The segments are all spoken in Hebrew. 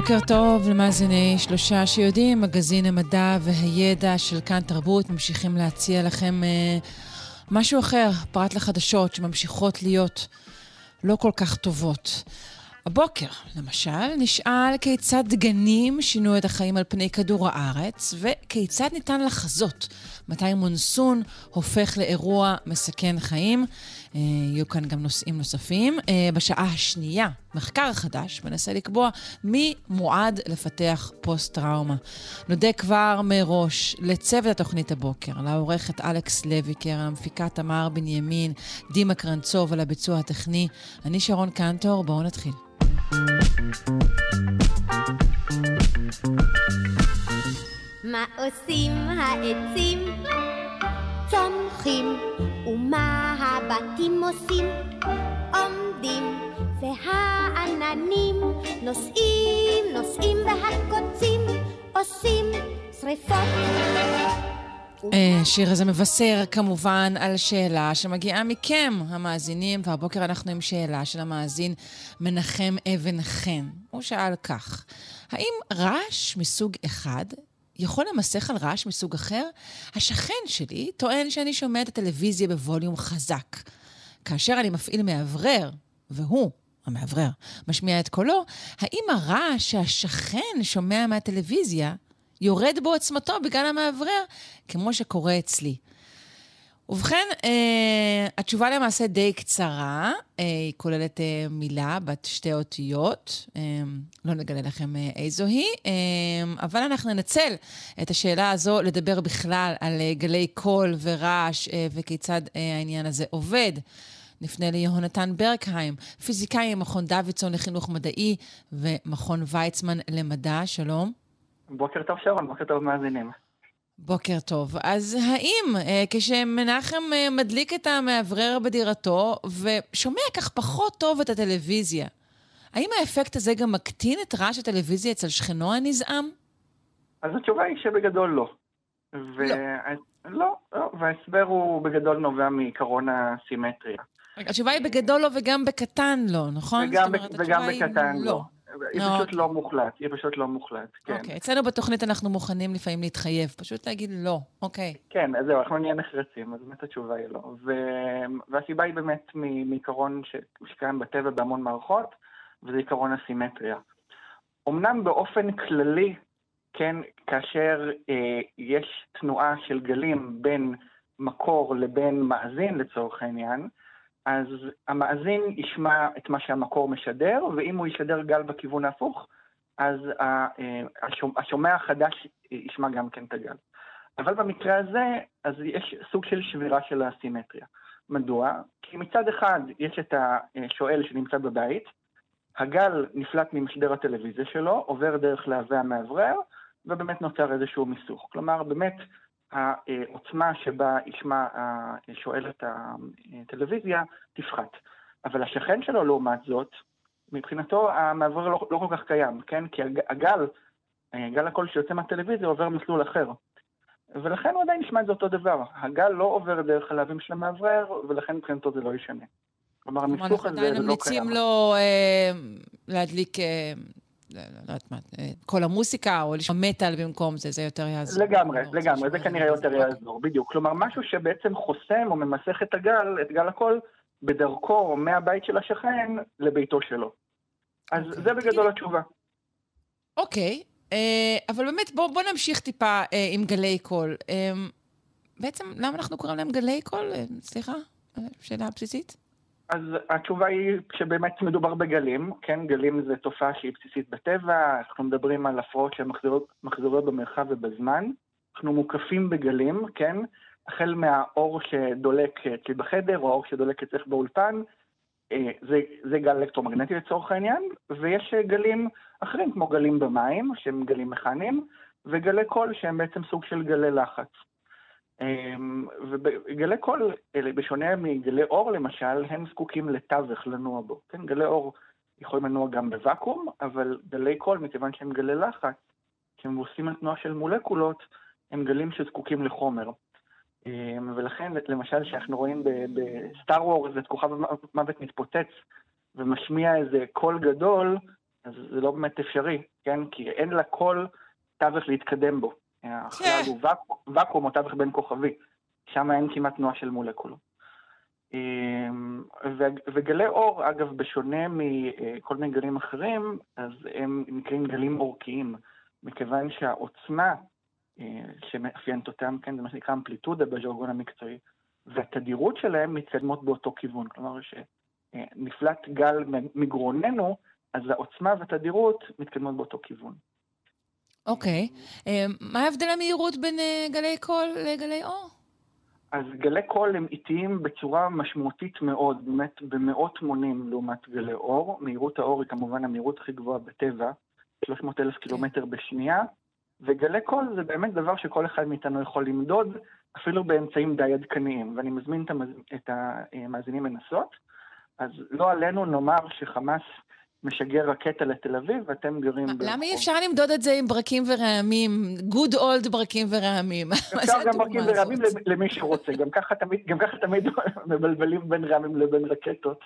בוקר טוב למאזיני שלושה שיודעים, מגזין המדע והידע של כאן תרבות, ממשיכים להציע לכם אה, משהו אחר, פרט לחדשות שממשיכות להיות לא כל כך טובות. הבוקר, למשל, נשאל כיצד דגנים שינו את החיים על פני כדור הארץ, וכיצד ניתן לחזות מתי מונסון הופך לאירוע מסכן חיים. אה, יהיו כאן גם נושאים נוספים. אה, בשעה השנייה, מחקר חדש מנסה לקבוע מי מועד לפתח פוסט-טראומה. נודה כבר מראש לצוות התוכנית הבוקר, לעורכת אלכס לויקר, המפיקה תמר בנימין, דימה קרנצוב על הביצוע הטכני. אני שרון קנטור, בואו נתחיל. מה עושים העצים? צומחים, ומה הבתים עושים? עומדים, והעננים נוסעים, נוסעים, והקוצים עושים שריפות. השיר אה, הזה מבשר כמובן על שאלה שמגיעה מכם, המאזינים, והבוקר אנחנו עם שאלה של המאזין מנחם אבן חן. הוא שאל כך, האם רעש מסוג אחד יכול למסך על רעש מסוג אחר? השכן שלי טוען שאני שומע את הטלוויזיה בווליום חזק. כאשר אני מפעיל מאוורר, והוא, המאוורר, משמיע את קולו, האם הרעש שהשכן שומע מהטלוויזיה יורד בעוצמתו בגלל המאוורר, כמו שקורה אצלי? ובכן, אה, התשובה למעשה די קצרה, אה, היא כוללת אה, מילה בת שתי אותיות, אה, לא נגלה לכם אה, איזו היא, אה, אבל אנחנו ננצל את השאלה הזו לדבר בכלל על אה, גלי קול ורעש אה, וכיצד אה, העניין הזה עובד. נפנה ליהונתן ברקהיים, פיזיקאי ממכון דוידסון לחינוך מדעי ומכון ויצמן למדע, שלום. בוקר טוב שרון, בוקר טוב מאזינים. בוקר טוב. אז האם אה, כשמנחם אה, מדליק את המאוורר בדירתו ושומע כך פחות טוב את הטלוויזיה, האם האפקט הזה גם מקטין את רעש הטלוויזיה אצל שכנו הנזעם? אז התשובה היא שבגדול לא. ו... לא. לא, לא, וההסבר הוא בגדול נובע מעיקרון הסימטריה. התשובה היא בגדול לא וגם בקטן לא, נכון? וגם, אומרת, וגם בקטן לא. לא. היא פשוט אוקיי. לא מוחלט, פשוט לא מוחלט, כן. אוקיי, אצלנו בתוכנית אנחנו מוכנים לפעמים להתחייב, פשוט להגיד לא, אוקיי. כן, אז זהו, אנחנו נהיה נחרצים, אז באמת התשובה היא לא. והסיבה היא באמת מעיקרון שקיים בטבע בהמון מערכות, וזה עיקרון הסימטריה. אמנם באופן כללי, כן, כאשר אה, יש תנועה של גלים בין מקור לבין מאזין לצורך העניין, אז המאזין ישמע את מה שהמקור משדר, ואם הוא ישדר גל בכיוון ההפוך, אז אה, השומע החדש ישמע גם כן את הגל. אבל במקרה הזה, אז יש סוג של שבירה של הסימטריה. מדוע? כי מצד אחד יש את השואל שנמצא בבית, הגל נפלט ממשדר הטלוויזיה שלו, עובר דרך להבי המאוורר, ובאמת נוצר איזשהו מיסוך. כלומר, באמת העוצמה שבה ישמע השואל את הטלוויזיה תפחת. אבל השכן שלו, לעומת זאת, מבחינתו המעבר לא, לא כל כך קיים, כן? כי הגל, גל הקול שיוצא מהטלוויזיה עובר מסלול אחר. ולכן הוא עדיין ישמע את זה אותו דבר. הגל לא עובר דרך הלהבים של המאוורר, ולכן מבחינתו זה לא ישנה. כלומר, המיסוך הזה זה לא קיים. אנחנו עדיין ממליצים לו אה, להדליק אה, לא, לא, לא יודעת מה, אה, כל המוסיקה, או לשמוע מטאל במקום זה, זה יותר יעזור. לגמרי, לגמרי, זה כנראה יותר יעזור, בדיוק. כלומר, משהו שבעצם חוסם או ממסך את הגל, את גל הקול, בדרכו מהבית של השכן לביתו שלו. אז אוקיי. זה בגדול התשובה. אוקיי, אה, אבל באמת, בואו נמשיך טיפה אה, עם גלי קול. בעצם, למה אנחנו קוראים להם גלי קול? סליחה, שאלה בסיסית. אז התשובה היא שבאמת מדובר בגלים, כן? גלים זה תופעה שהיא בסיסית בטבע, אנחנו מדברים על הפרעות שהן מחזוריות במרחב ובזמן. אנחנו מוקפים בגלים, כן? החל מהאור שדולק אצלי בחדר, או האור שדולק אצלך באולפן, אה, זה, זה גל אלקטרומגנטי לצורך העניין, ויש גלים אחרים, כמו גלים במים, שהם גלים מכניים, וגלי קול שהם בעצם סוג של גלי לחץ. אמ, וגלי קול, בשונה מגלי אור למשל, הם זקוקים לתווך לנוע בו. כן, גלי אור יכולים לנוע גם בוואקום, אבל גלי קול, מכיוון שהם גלי לחץ, שעושים על תנועה של מולקולות, הם גלים שזקוקים לחומר. אמ, ולכן, למשל, כשאנחנו רואים ב Star Wars את כוכב המוות מתפוצץ ומשמיע איזה קול גדול, אז זה לא באמת אפשרי, כן? כי אין לקול תווך להתקדם בו. החלל הוא ואקום או תווך בין-כוכבי, שם אין כמעט תנועה של מולקולות. אמ, וגלי אור, אגב, בשונה מכל מיני גלים אחרים, אז הם נקראים גלים אורכיים, מכיוון שהעוצמה אה, שמאפיינת אותם, כן, זה מה שנקרא אמפליטודה בז'רגון המקצועי, והתדירות שלהם מתקדמות באותו כיוון. כלומר, כשנפלט גל מגרוננו, אז העוצמה והתדירות מתקדמות באותו כיוון. אוקיי. אה, מה ההבדל במהירות בין אה, גלי קול לגלי אור? אז גלי קול הם איטיים בצורה משמעותית מאוד, באמת במאות מונים לעומת גלי אור. מהירות האור היא כמובן המהירות הכי גבוהה בטבע, 300 אלף קילומטר בשנייה, וגלי קול זה באמת דבר שכל אחד מאיתנו יכול למדוד, אפילו באמצעים די עדכניים, ואני מזמין את המאזינים לנסות. אז לא עלינו נאמר שחמאס משגר רקטה לתל אביב, ואתם גרים ברחוב. למה אי אפשר למדוד את זה עם ברקים ורעמים? good old ברקים ורעמים. אפשר גם ברקים ורעמים למי שרוצה. גם ככה תמיד, גם ככה תמיד מבלבלים בין רעמים לבין רקטות.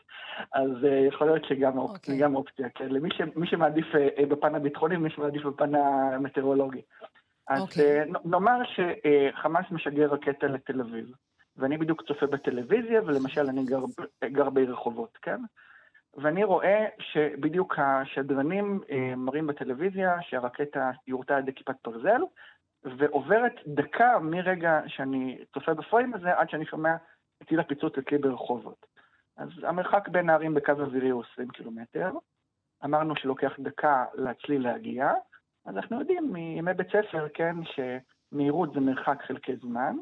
אז uh, יכול להיות שגם okay. אוקיי. אופציה, כן. למי שמעדיף uh, בפן הביטחוני ומי שמעדיף בפן המטאורולוגי. אז. אוקיי. נאמר שחמאס משגר רקטה לתל אביב, ואני בדיוק צופה בטלוויזיה, ולמשל אני גר בעיר רחובות, כן? ואני רואה שבדיוק השדרנים אה, מראים בטלוויזיה שהרקטה יורתה על ידי כיפת ברזל, ועוברת דקה מרגע שאני צופה בפריים הזה עד שאני שומע את טיל הפיצוץ אצלי ברחובות. אז המרחק בין הערים בקו אווירי הוא 20 קילומטר. אמרנו שלוקח דקה להצליל להגיע, אז אנחנו יודעים מימי בית ספר, כן, שמהירות זה מרחק חלקי זמן.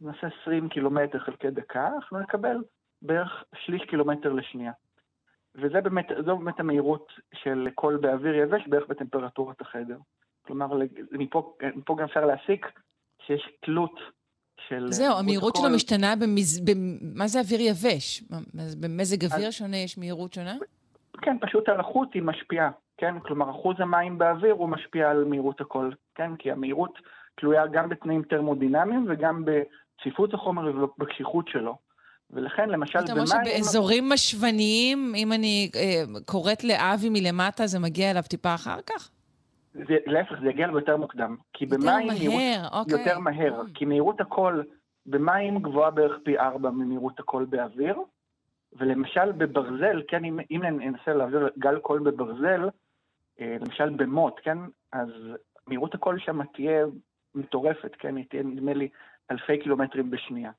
נעשה 20 קילומטר חלקי דקה, אנחנו נקבל בערך שליש קילומטר לשנייה. וזו באמת, באמת המהירות של קול באוויר יבש בערך בטמפרטורת החדר. כלומר, מפה, מפה גם אפשר להסיק שיש תלות של... זהו, המהירות שלו משתנה במז... במה זה אוויר יבש? במזג אוויר אז... שונה יש מהירות שונה? כן, פשוט הלחות היא משפיעה, כן? כלומר, אחוז המים באוויר הוא משפיע על מהירות הקול, כן? כי המהירות תלויה גם בתנאים טרמודינמיים וגם בצפיפות החומר ובקשיחות שלו. ולכן, למשל, במים... אתה אומר שבאזורים משווניים, אם אני אה, קוראת לאבי מלמטה, זה מגיע אליו טיפה אחר כך? זה, להפך, זה יגיע אליו יותר מוקדם. כי יותר במים... מהר, מהירות, אוקיי. יותר מהר. כי מהירות הקול במים גבוהה בערך פי ארבע ממהירות הקול באוויר, ולמשל בברזל, כן, אם, אם ננסה להעביר גל קול בברזל, אה, למשל במוט, כן, אז מהירות הקול שם תהיה מטורפת, כן, היא תהיה נדמה לי אלפי קילומטרים בשנייה.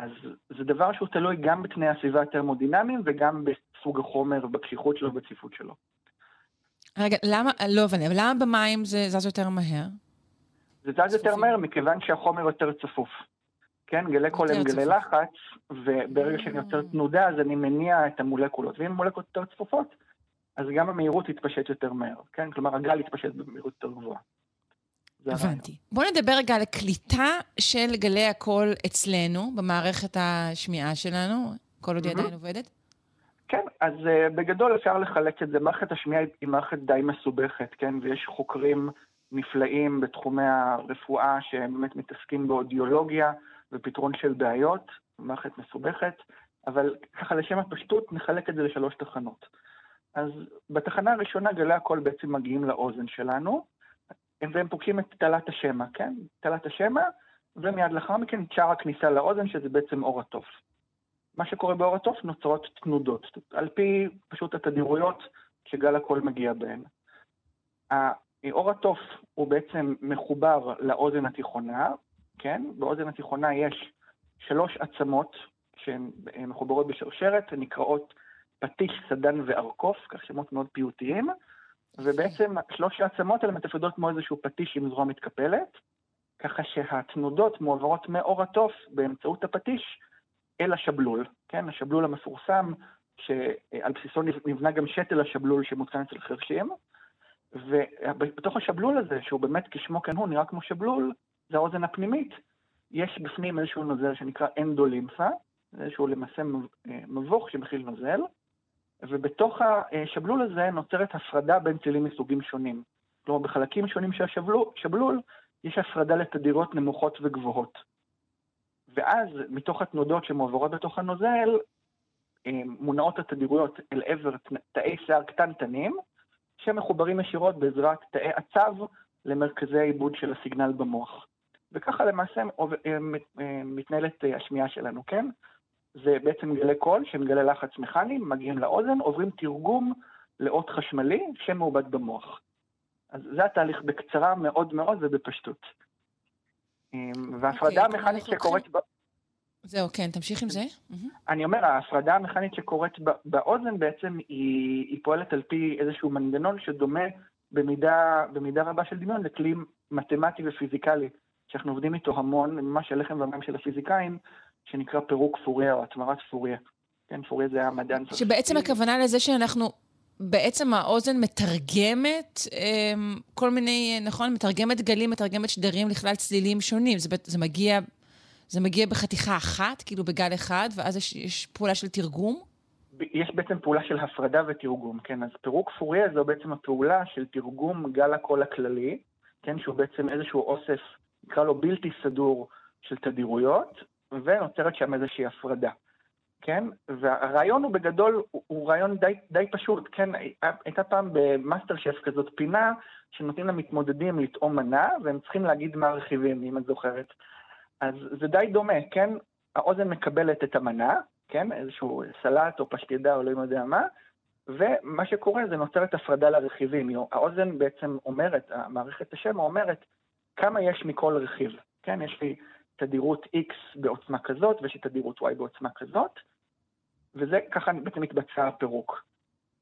אז זה דבר שהוא תלוי גם בתנאי הסביבה הטרמודינמיים וגם בסוג החומר, בקשיחות שלו ובצפיפות שלו. רגע, למה, לא הבנתי, אבל למה במים זה זז יותר מהר? זה זז יותר מהר מכיוון שהחומר יותר צפוף. כן, גלי קול הם גלי לחץ, וברגע שאני יוצר אה. תנודה אז אני מניע את המולקולות, ואם המולקולות יותר צפופות, אז גם המהירות תתפשט יותר מהר, כן? כלומר, הגל יתפשט במהירות יותר גבוהה. הבנתי. בואו נדבר רגע על הקליטה של גלי הקול אצלנו, במערכת השמיעה שלנו. כל עוד היא עדיין עובדת? כן, אז uh, בגדול אפשר לחלק את זה. מערכת השמיעה היא מערכת די מסובכת, כן? ויש חוקרים נפלאים בתחומי הרפואה שהם באמת מתעסקים באודיולוגיה ופתרון של בעיות, מערכת מסובכת, אבל ככה לשם הפשטות נחלק את זה לשלוש תחנות. אז בתחנה הראשונה גלי הקול בעצם מגיעים לאוזן שלנו, והם פוגשים את תעלת השמע, כן? תעלת השמע, ומיד לאחר מכן שער הכניסה לאוזן, שזה בעצם אור התוף. מה שקורה באור התוף נוצרות תנודות, על פי פשוט התדירויות שגל הקול מגיע בהן. האור התוף הוא בעצם מחובר לאוזן התיכונה, כן? באוזן התיכונה יש שלוש עצמות שהן מחוברות בשרשרת, הן נקראות פטיש, סדן וארכוף, כך שמות מאוד פיוטיים. ובעצם שלוש העצמות האלה מתפקדות כמו איזשהו פטיש עם זרוע מתקפלת, ככה שהתנודות מועברות מאור התוף באמצעות הפטיש אל השבלול, כן? השבלול המפורסם, שעל בסיסו נבנה גם שתל השבלול שמותקן אצל חרשים, ובתוך השבלול הזה, שהוא באמת כשמו כן הוא, נראה כמו שבלול, זה האוזן הפנימית, יש בפנים איזשהו נוזל שנקרא אנדולימפה, זה איזשהו למעשה מבוך שמכיל נוזל, ובתוך השבלול הזה נוצרת הפרדה בין צלילים מסוגים שונים. כלומר, בחלקים שונים של השבלול יש הפרדה לתדירות נמוכות וגבוהות. ואז, מתוך התנודות שמועברות בתוך הנוזל, אה, מונעות התדירויות אל עבר תאי שיער קטנטנים, שמחוברים ישירות בעזרת תאי עצב למרכזי העיבוד של הסיגנל במוח. וככה למעשה אה, אה, מתנהלת השמיעה שלנו, כן? זה בעצם גלי קול שהם גלי לחץ מכני, מגיעים לאוזן, עוברים תרגום לאות חשמלי שמעובד במוח. אז זה התהליך בקצרה מאוד מאוד ובפשטות. וההפרדה okay, אוקיי, המכנית שקורית... ב... זהו, כן, תמשיך עם זה. אני אומר, ההפרדה המכנית שקורית באוזן בעצם היא, היא פועלת על פי איזשהו מנגנון שדומה במידה, במידה רבה של דמיון לכלי מתמטי ופיזיקלי, שאנחנו עובדים איתו המון, ממש הלחם והמים של הפיזיקאים, שנקרא פירוק פוריה או התמרת פוריה. כן, פוריה זה המדען... שבעצם הכוונה לזה שאנחנו בעצם האוזן מתרגמת אמ, כל מיני, נכון? מתרגמת גלים, מתרגמת שדרים לכלל צלילים שונים. זה, זה מגיע זה מגיע בחתיכה אחת, כאילו בגל אחד, ואז יש, יש פעולה של תרגום? יש בעצם פעולה של הפרדה ותרגום, כן? אז פירוק פוריה זו בעצם הפעולה של תרגום גל הקול הכללי, כן? שהוא בעצם איזשהו אוסף, נקרא לו בלתי סדור של תדירויות, ונוצרת שם איזושהי הפרדה, כן? והרעיון הוא בגדול, הוא, הוא רעיון די, די פשוט, כן? הייתה פעם במאסטר שף כזאת פינה, שנותנים למתמודדים לטעום מנה, והם צריכים להגיד מה הרכיבים, אם את זוכרת. אז זה די דומה, כן? האוזן מקבלת את המנה, כן? איזשהו סלט או פשטידה או לא יודע מה, ומה שקורה זה נוצרת הפרדה לרכיבים. האוזן בעצם אומרת, המערכת השם אומרת, כמה יש מכל רכיב, כן? יש לי תדירות X בעוצמה כזאת, ויש לי תדירות Y בעוצמה כזאת, וזה ככה בעצם מתבצע הפירוק.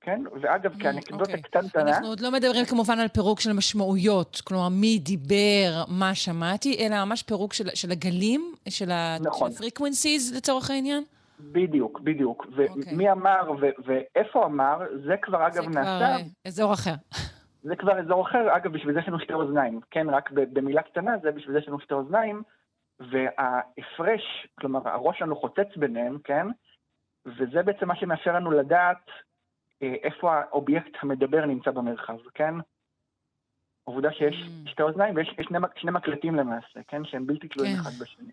כן? ואגב, mm, כאנקדוטה okay. אוקיי. קטנטנה... אנחנו עוד לא מדברים כמובן על פירוק של משמעויות, כלומר, מי דיבר, מה שמעתי, אלא ממש פירוק של, של הגלים, של נכון. ה-frequencies לצורך העניין? בדיוק, בדיוק. ומי okay. אוקיי. אמר ו- ואיפה אמר, זה כבר אגב זה נעשה... זה כבר אזור אחר. זה כבר אזור אחר, אגב, בשביל זה יש לנו שתי אוזניים. כן, רק במילה קטנה, זה בשביל זה יש לנו שתי אוזניים, וההפרש, כלומר, הראש שלנו חוצץ ביניהם, כן? וזה בעצם מה שמאפשר לנו לדעת אה, איפה האובייקט המדבר נמצא במרחב, כן? עובדה שיש mm. שתי אוזניים ויש שני, שני מקלטים למעשה, כן? שהם בלתי תלויים כן. אחד בשני.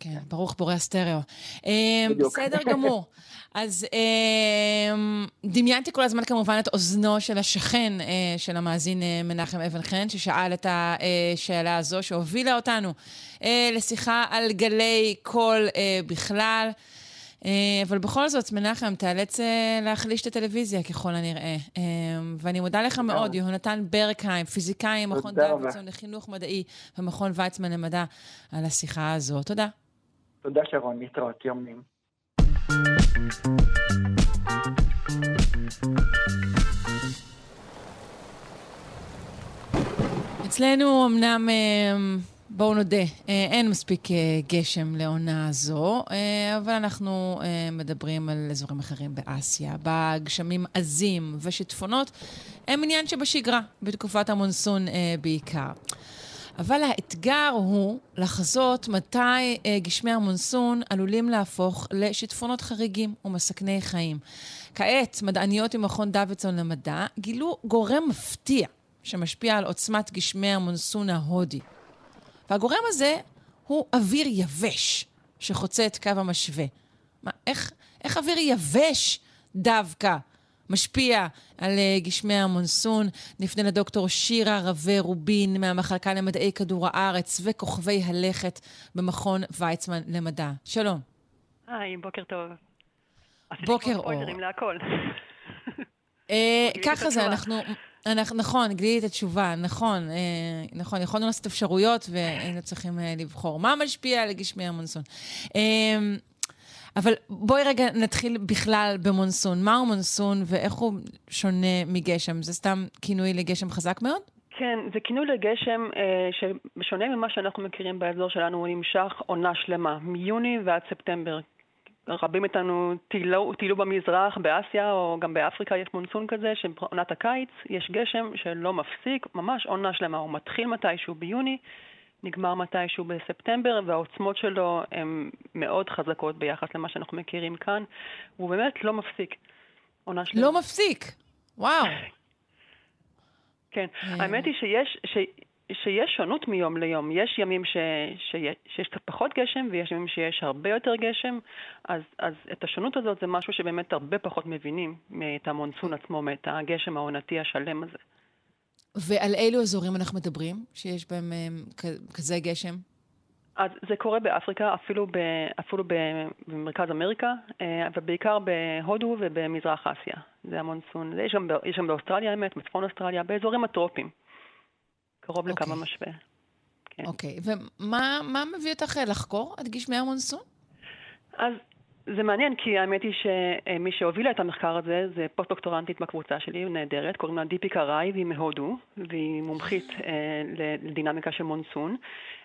כן, ברוך בורא הסטריאו. אה, בדיוק. בסדר גמור. אז אה, דמיינתי כל הזמן כמובן את אוזנו של השכן של המאזין מנחם אבן חן, ששאל את השאלה הזו, שהובילה אותנו לשיחה על גלי קול בכלל. אה, אבל בכל זאת, מנחם, תיאלץ אה, להחליש את הטלוויזיה ככל הנראה. אה, ואני מודה לך מאוד, יהונתן ברקהיים, פיזיקאי, מכון דוידסון לחינוך מדעי ומכון ויצמן למדע, על השיחה הזו. תודה. תודה, שרון. להתראות. יום נעים. אצלנו אמנם... בואו נודה, אה, אין מספיק אה, גשם לעונה הזו, אה, אבל אנחנו מדברים על אזורים אחרים באסיה, בה גשמים עזים ושיטפונות הם עניין שבשגרה, בתקופת המונסון בעיקר. אבל האתגר הוא לחזות מתי גשמי המונסון עלולים להפוך לשיטפונות חריגים ומסכני חיים. כעת, מדעניות ממכון דוידסון למדע גילו גורם מפתיע שמשפיע על עוצמת גשמי המונסון ההודי. והגורם הזה הוא אוויר יבש שחוצה את קו המשווה. מה, איך, איך אוויר יבש דווקא משפיע על uh, גשמי המונסון? נפנה לדוקטור שירה רווה רובין מהמחלקה למדעי כדור הארץ וכוכבי הלכת במכון ויצמן למדע. שלום. היי, בוקר טוב. בוקר אור. אה, ככה זה, אנחנו אנחנו, נכון, את התשובה, נכון, אה, נכון, יכולנו לעשות אפשרויות והיינו צריכים אה, לבחור מה משפיע על גשמי המונסון. אה, אבל בואי רגע נתחיל בכלל במונסון. מהו מונסון ואיך הוא שונה מגשם? זה סתם כינוי לגשם חזק מאוד? כן, זה כינוי לגשם אה, שבשונה ממה שאנחנו מכירים באזור שלנו, הוא נמשך עונה שלמה, מיוני ועד ספטמבר. רבים איתנו טיילו, טיילו במזרח, באסיה או גם באפריקה יש מונסון כזה, שבעונת הקיץ יש גשם שלא מפסיק, ממש עונה שלמה. הוא מתחיל מתישהו ביוני, נגמר מתישהו בספטמבר, והעוצמות שלו הן מאוד חזקות ביחס למה שאנחנו מכירים כאן, והוא באמת לא מפסיק. עונה שלמה. לא מפסיק? וואו. כן, אה. האמת היא שיש, ש, שיש שונות מיום ליום. יש ימים ש, ש, שיש קצת פחות גשם ויש ימים שיש הרבה יותר גשם, אז, אז את השונות הזאת זה משהו שבאמת הרבה פחות מבינים את המונסון עצמו, את הגשם העונתי השלם הזה. ועל אילו אזורים אנחנו מדברים שיש בהם אה, כזה גשם? אז זה קורה באפריקה, אפילו, ב, אפילו במרכז אמריקה, אה, אבל בעיקר בהודו ובמזרח אסיה. זה המונסון. יש גם, יש גם באוסטרליה, האמת, בצפון אוסטרליה, באזורים הטרופיים. קרוב okay. לקו אוקיי. המשווה. כן. אוקיי, okay. ומה מביא אותך לחקור את גשמי המונסון? אז זה מעניין, כי האמת היא שמי שהובילה את המחקר הזה זה פוסט-דוקטורנטית בקבוצה שלי, נהדרת, קוראים לה דיפיקה ראי, והיא מהודו, והיא מומחית אה, לדינמיקה של מונסון.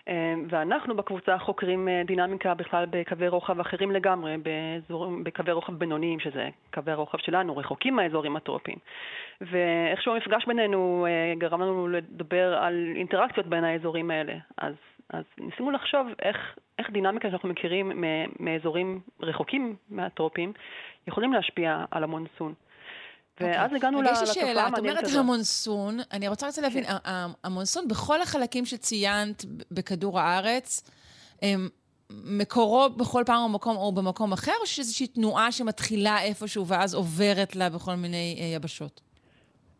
אה, ואנחנו בקבוצה חוקרים אה, דינמיקה בכלל בקווי רוחב אחרים לגמרי, באזור, בקווי רוחב בינוניים, שזה קווי הרוחב שלנו, רחוקים מהאזורים הטרופיים. ואיכשהו המפגש בינינו גרם לנו לדבר על אינטראקציות בין האזורים האלה. אז אז ניסינו לחשוב איך, איך דינמיקה שאנחנו מכירים מאזורים רחוקים מהטרופים יכולים להשפיע על המונסון. ואז okay. הגענו לתופעה המעניינת הזאת. יש לי שאלה, את אומרת המונסון, אני רוצה רוצה להבין, כן. המונסון בכל החלקים שציינת בכדור הארץ, מקורו בכל פעם במקום או במקום אחר, או שיש איזושהי תנועה שמתחילה איפשהו ואז עוברת לה בכל מיני אה, יבשות?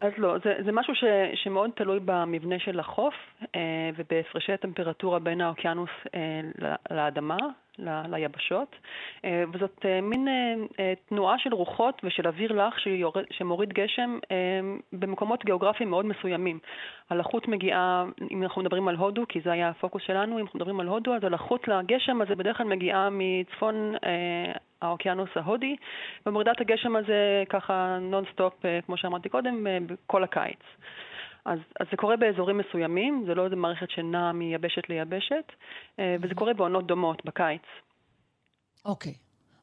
אז לא, זה, זה משהו ש, שמאוד תלוי במבנה של החוף אה, ובהפרשי הטמפרטורה בין האוקיינוס אה, לאדמה, ל, ליבשות, אה, וזאת אה, מין אה, אה, תנועה של רוחות ושל אוויר לח שיורד, שמוריד גשם אה, במקומות גיאוגרפיים מאוד מסוימים. הלחות מגיעה, אם אנחנו מדברים על הודו, כי זה היה הפוקוס שלנו, אם אנחנו מדברים על הודו, אז הלחות לגשם הזה בדרך כלל מגיעה מצפון אה, האוקיינוס ההודי, ומורידה את הגשם הזה ככה נונסטופ, אה, כמו שאמרתי קודם, אה, כל הקיץ. אז, אז זה קורה באזורים מסוימים, זה לא איזה מערכת שנעה מיבשת ליבשת, אה, וזה קורה בעונות דומות, בקיץ. אוקיי.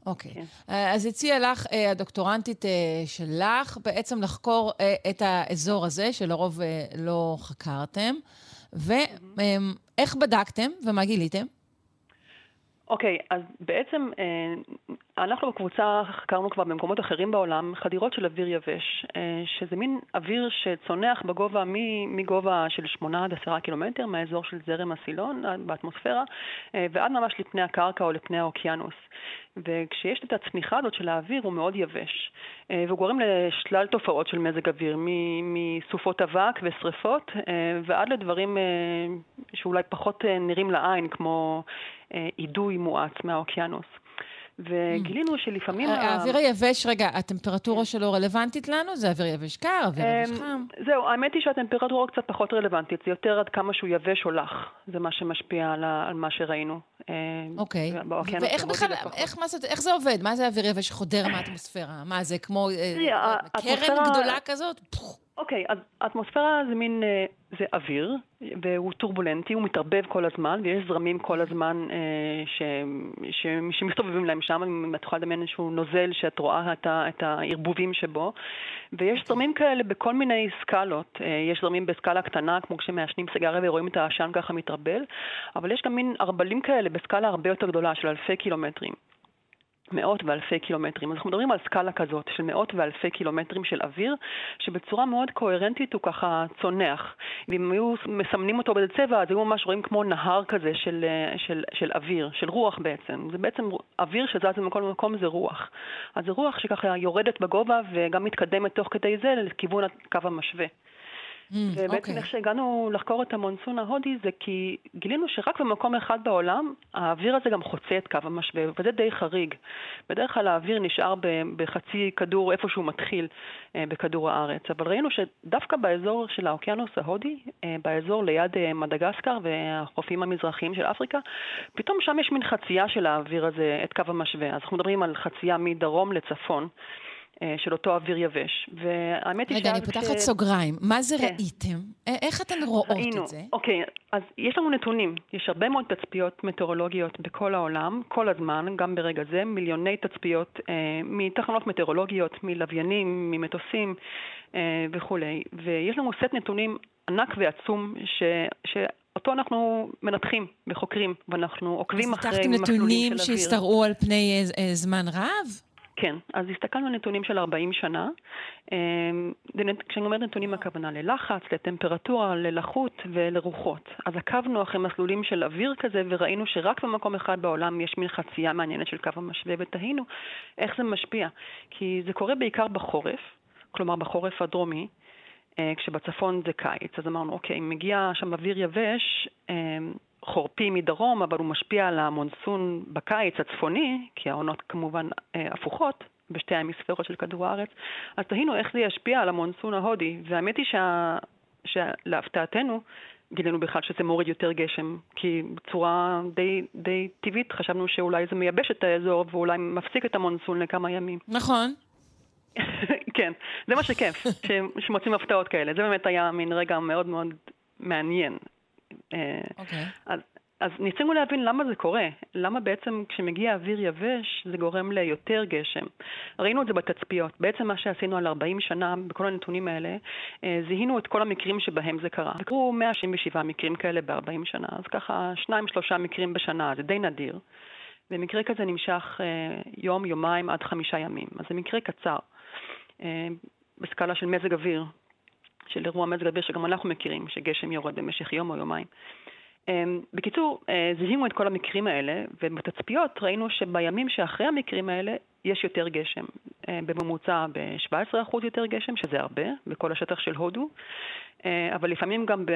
אוקיי. כן. אז הציעה לך הדוקטורנטית שלך בעצם לחקור את האזור הזה, שלרוב לא חקרתם, ואיך בדקתם ומה גיליתם? אוקיי, okay, אז בעצם אנחנו בקבוצה חקרנו כבר במקומות אחרים בעולם חדירות של אוויר יבש, אה, שזה מין אוויר שצונח בגובה מגובה של 8 עד 10 קילומטר מהאזור של זרם הסילון אה, באטמוספירה אה, ועד ממש לפני הקרקע או לפני האוקיינוס. וכשיש את הצמיחה הזאת של האוויר הוא מאוד יבש, והוא גורם לשלל תופעות של מזג אוויר, מסופות אבק ושריפות ועד לדברים שאולי פחות נראים לעין, כמו אידוי מואץ מהאוקיינוס. וגילינו שלפעמים... האוויר היבש, רגע, הטמפרטורה שלו רלוונטית לנו? זה אוויר יבש קר, אוויר יבש אמ, חם? זהו, האמת היא שהטמפרטורה קצת פחות רלוונטית, זה יותר עד כמה שהוא יבש או לח. זה מה שמשפיע על מה שראינו. אמ, אוקיי. ואיך בכלל, איך זה עובד? מה זה אוויר יבש שחודר מהאטמוספירה? מה, זה כמו אה, קרן גדולה כזאת? אוקיי, אז האטמוספירה זה מין, אה, זה אוויר, והוא טורבולנטי, הוא מתערבב כל הזמן, ויש זרמים כל הזמן אה, ש, ש, שמסתובבים להם שם, אם את יכולה לדמיין איזשהו נוזל שאת רואה את, ה, את הערבובים שבו, ויש זרמים כאלה בכל מיני סקלות, אה, יש זרמים בסקאלה קטנה, כמו כשמעשנים סיגריה ורואים את העשן ככה מתרבל, אבל יש גם מין ערבלים כאלה בסקאלה הרבה יותר גדולה, של אלפי קילומטרים. מאות ואלפי קילומטרים. אז אנחנו מדברים על סקאלה כזאת של מאות ואלפי קילומטרים של אוויר, שבצורה מאוד קוהרנטית הוא ככה צונח. ואם היו מסמנים אותו באיזה צבע, אז היו ממש רואים כמו נהר כזה של, של, של אוויר, של רוח בעצם. זה בעצם אוויר שזז ממקום למקום זה רוח. אז זה רוח שככה יורדת בגובה וגם מתקדמת תוך כדי זה לכיוון הקו המשווה. Mm, ובעצם okay. איך שהגענו לחקור את המונסון ההודי זה כי גילינו שרק במקום אחד בעולם האוויר הזה גם חוצה את קו המשווה, וזה די חריג. בדרך כלל האוויר נשאר בחצי כדור איפה שהוא מתחיל אה, בכדור הארץ, אבל ראינו שדווקא באזור של האוקיינוס ההודי, אה, באזור ליד אה, מדגסקר והחופים המזרחיים של אפריקה, פתאום שם יש מין חצייה של האוויר הזה את קו המשווה. אז אנחנו מדברים על חצייה מדרום לצפון. אה, של אותו אוויר יבש. והאמת היא רגע, אני פותחת ש... סוגריים. מה זה כן. ראיתם? איך אתן רואות ראינו. את זה? אוקיי, אז יש לנו נתונים. יש הרבה מאוד תצפיות מטאורולוגיות בכל העולם, כל הזמן, גם ברגע זה, מיליוני תצפיות אה, מתחנות מטאורולוגיות, מלוויינים, ממטוסים אה, וכולי. ויש לנו סט נתונים ענק ועצום ש, אותו אנחנו מנתחים וחוקרים, ואנחנו עוקבים אחרי מסלולים של אוויר. אז פיתחתם נתונים שהשתרעו על פני זמן רב? כן, אז הסתכלנו על נתונים של 40 שנה. אמ, כשאני אומרת נתונים, הכוונה ללחץ, לטמפרטורה, ללחות ולרוחות. אז עקבנו אחרי מסלולים של אוויר כזה, וראינו שרק במקום אחד בעולם יש מין חצייה מעניינת של קו המשווה, ותהינו איך זה משפיע. כי זה קורה בעיקר בחורף, כלומר בחורף הדרומי, אה, כשבצפון זה קיץ. אז אמרנו, אוקיי, אם מגיע שם אוויר יבש, אמ, חורפי מדרום, אבל הוא משפיע על המונסון בקיץ הצפוני, כי העונות כמובן אה, הפוכות בשתי ההמיספרות של כדור הארץ, אז תהינו איך זה ישפיע על המונסון ההודי, והאמת היא שה... שלהפתעתנו גילינו בכלל שזה מוריד יותר גשם, כי בצורה די, די טבעית חשבנו שאולי זה מייבש את האזור ואולי מפסיק את המונסון לכמה ימים. נכון. כן, זה מה שכיף, שמוצאים הפתעות כאלה. זה באמת היה מין רגע מאוד מאוד מעניין. Okay. אה, אוקיי. אז, אז ניסינו להבין למה זה קורה, למה בעצם כשמגיע אוויר יבש זה גורם ליותר גשם. ראינו את זה בתצפיות. בעצם מה שעשינו על 40 שנה, בכל הנתונים האלה, אה, זיהינו את כל המקרים שבהם זה קרה. וקרו 167 מקרים כאלה ב-40 שנה, אז ככה שניים, שלושה מקרים בשנה, זה די נדיר. ומקרה כזה נמשך אה, יום, יומיים, עד חמישה ימים. אז זה מקרה קצר. בסקאלה של מזג אוויר, של אירוע מזג אוויר שגם אנחנו מכירים, שגשם יורד במשך יום או יומיים. אמ, בקיצור, אה, זיהינו את כל המקרים האלה, ובתצפיות ראינו שבימים שאחרי המקרים האלה יש יותר גשם. אה, בממוצע ב-17% יותר גשם, שזה הרבה, בכל השטח של הודו, אה, אבל לפעמים גם ב...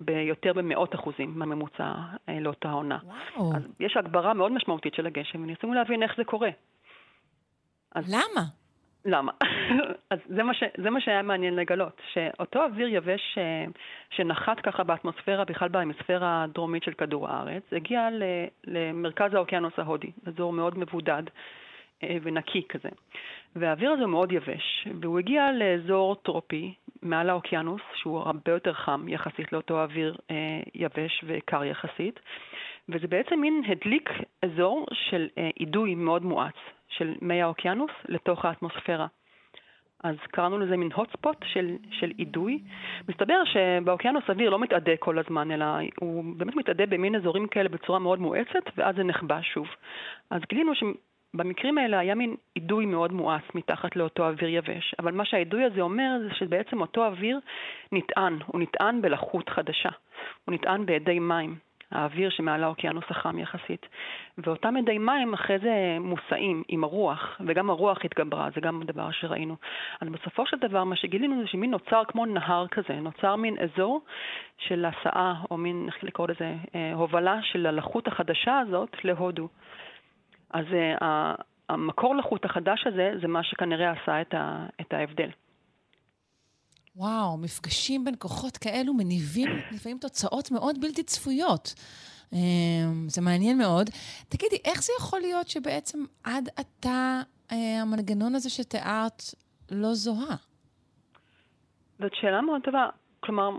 ביותר במאות אחוזים מהממוצע לאותה עונה. וואו. אז יש הגברה מאוד משמעותית של הגשם, וניסינו להבין איך זה קורה. אז... למה? למה? אז זה מה, ש, זה מה שהיה מעניין לגלות, שאותו אוויר יבש אה, שנחת ככה באטמוספירה, בכלל בהמיספירה הדרומית של כדור הארץ, הגיע למרכז האוקיינוס ההודי, אזור מאוד מבודד אה, ונקי כזה. והאוויר הזה מאוד יבש, והוא הגיע לאזור טרופי מעל האוקיינוס, שהוא הרבה יותר חם יחסית לאותו אוויר אה, יבש וקר יחסית, וזה בעצם מין הדליק אזור של אידוי מאוד מואץ. של מי האוקיינוס לתוך האטמוספירה. אז קראנו לזה מין hotspot של, של אידוי. מסתבר שבאוקיינוס אוויר לא מתאדה כל הזמן, אלא הוא באמת מתאדה במין אזורים כאלה בצורה מאוד מואצת, ואז זה נחבא שוב. אז גילינו שבמקרים האלה היה מין אידוי מאוד מואץ מתחת לאותו אוויר יבש. אבל מה שהאידוי הזה אומר זה שבעצם אותו אוויר נטען, הוא נטען בלחות חדשה. הוא נטען באדי מים. האוויר שמעל האוקיינוס החם יחסית. ואותם מדי מים אחרי זה מוסעים עם הרוח, וגם הרוח התגברה, זה גם דבר שראינו. אז בסופו של דבר מה שגילינו זה שמין נוצר כמו נהר כזה, נוצר מין אזור של הסעה, או מין, איך לקרוא לזה, אה, הובלה של הלחות החדשה הזאת להודו. אז אה, המקור לחות החדש הזה זה מה שכנראה עשה את ההבדל. וואו, מפגשים בין כוחות כאלו מניבים לפעמים תוצאות מאוד בלתי צפויות. אמ, זה מעניין מאוד. תגידי, איך זה יכול להיות שבעצם עד עתה אה, המנגנון הזה שתיארת לא זוהה? זאת שאלה מאוד טובה. כלומר,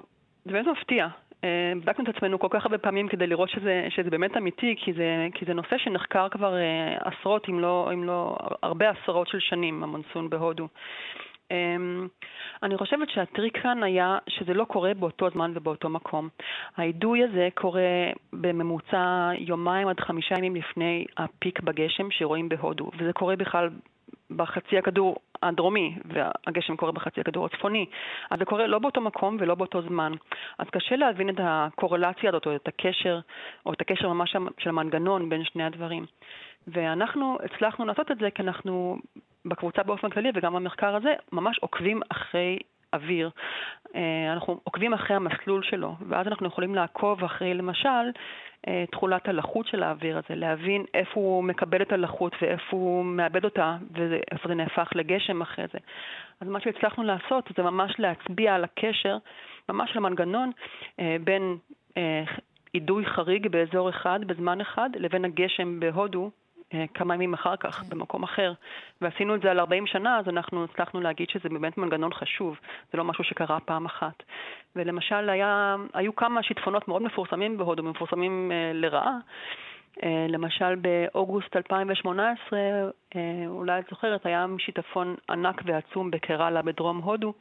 זה באמת מפתיע. אה, בדקנו את עצמנו כל כך הרבה פעמים כדי לראות שזה, שזה באמת אמיתי, כי זה, כי זה נושא שנחקר כבר אה, עשרות, אם לא, אם לא הרבה עשרות של שנים, המונסון בהודו. אמ, אני חושבת שהטריק כאן היה שזה לא קורה באותו זמן ובאותו מקום. האידוי הזה קורה בממוצע יומיים עד חמישה ימים לפני הפיק בגשם שרואים בהודו, וזה קורה בכלל בחצי הכדור הדרומי, והגשם קורה בחצי הכדור הצפוני. אז זה קורה לא באותו מקום ולא באותו זמן. אז קשה להבין את הקורלציה הזאת, או את הקשר, או את הקשר ממש של המנגנון בין שני הדברים. ואנחנו הצלחנו לעשות את זה כי אנחנו בקבוצה באופן כללי וגם במחקר הזה ממש עוקבים אחרי אוויר. אה, אנחנו עוקבים אחרי המסלול שלו, ואז אנחנו יכולים לעקוב אחרי, למשל, אה, תכולת הלחות של האוויר הזה, להבין איפה הוא מקבל את הלחות ואיפה הוא מאבד אותה, ואיפה זה נהפך לגשם אחרי זה. אז מה שהצלחנו לעשות זה ממש להצביע על הקשר, ממש למנגנון, אה, בין אידוי חריג באזור אחד, בזמן אחד, לבין הגשם בהודו כמה ימים אחר כך, כן. במקום אחר. ועשינו את זה על 40 שנה, אז אנחנו הצלחנו להגיד שזה באמת מנגנון חשוב, זה לא משהו שקרה פעם אחת. ולמשל, היה, היו כמה שיטפונות מאוד מפורסמים בהודו, מפורסמים uh, לרעה, אה, למשל באוגוסט 2018, אה, אולי את זוכרת, היה שיטפון ענק ועצום בקרלה בדרום הודו.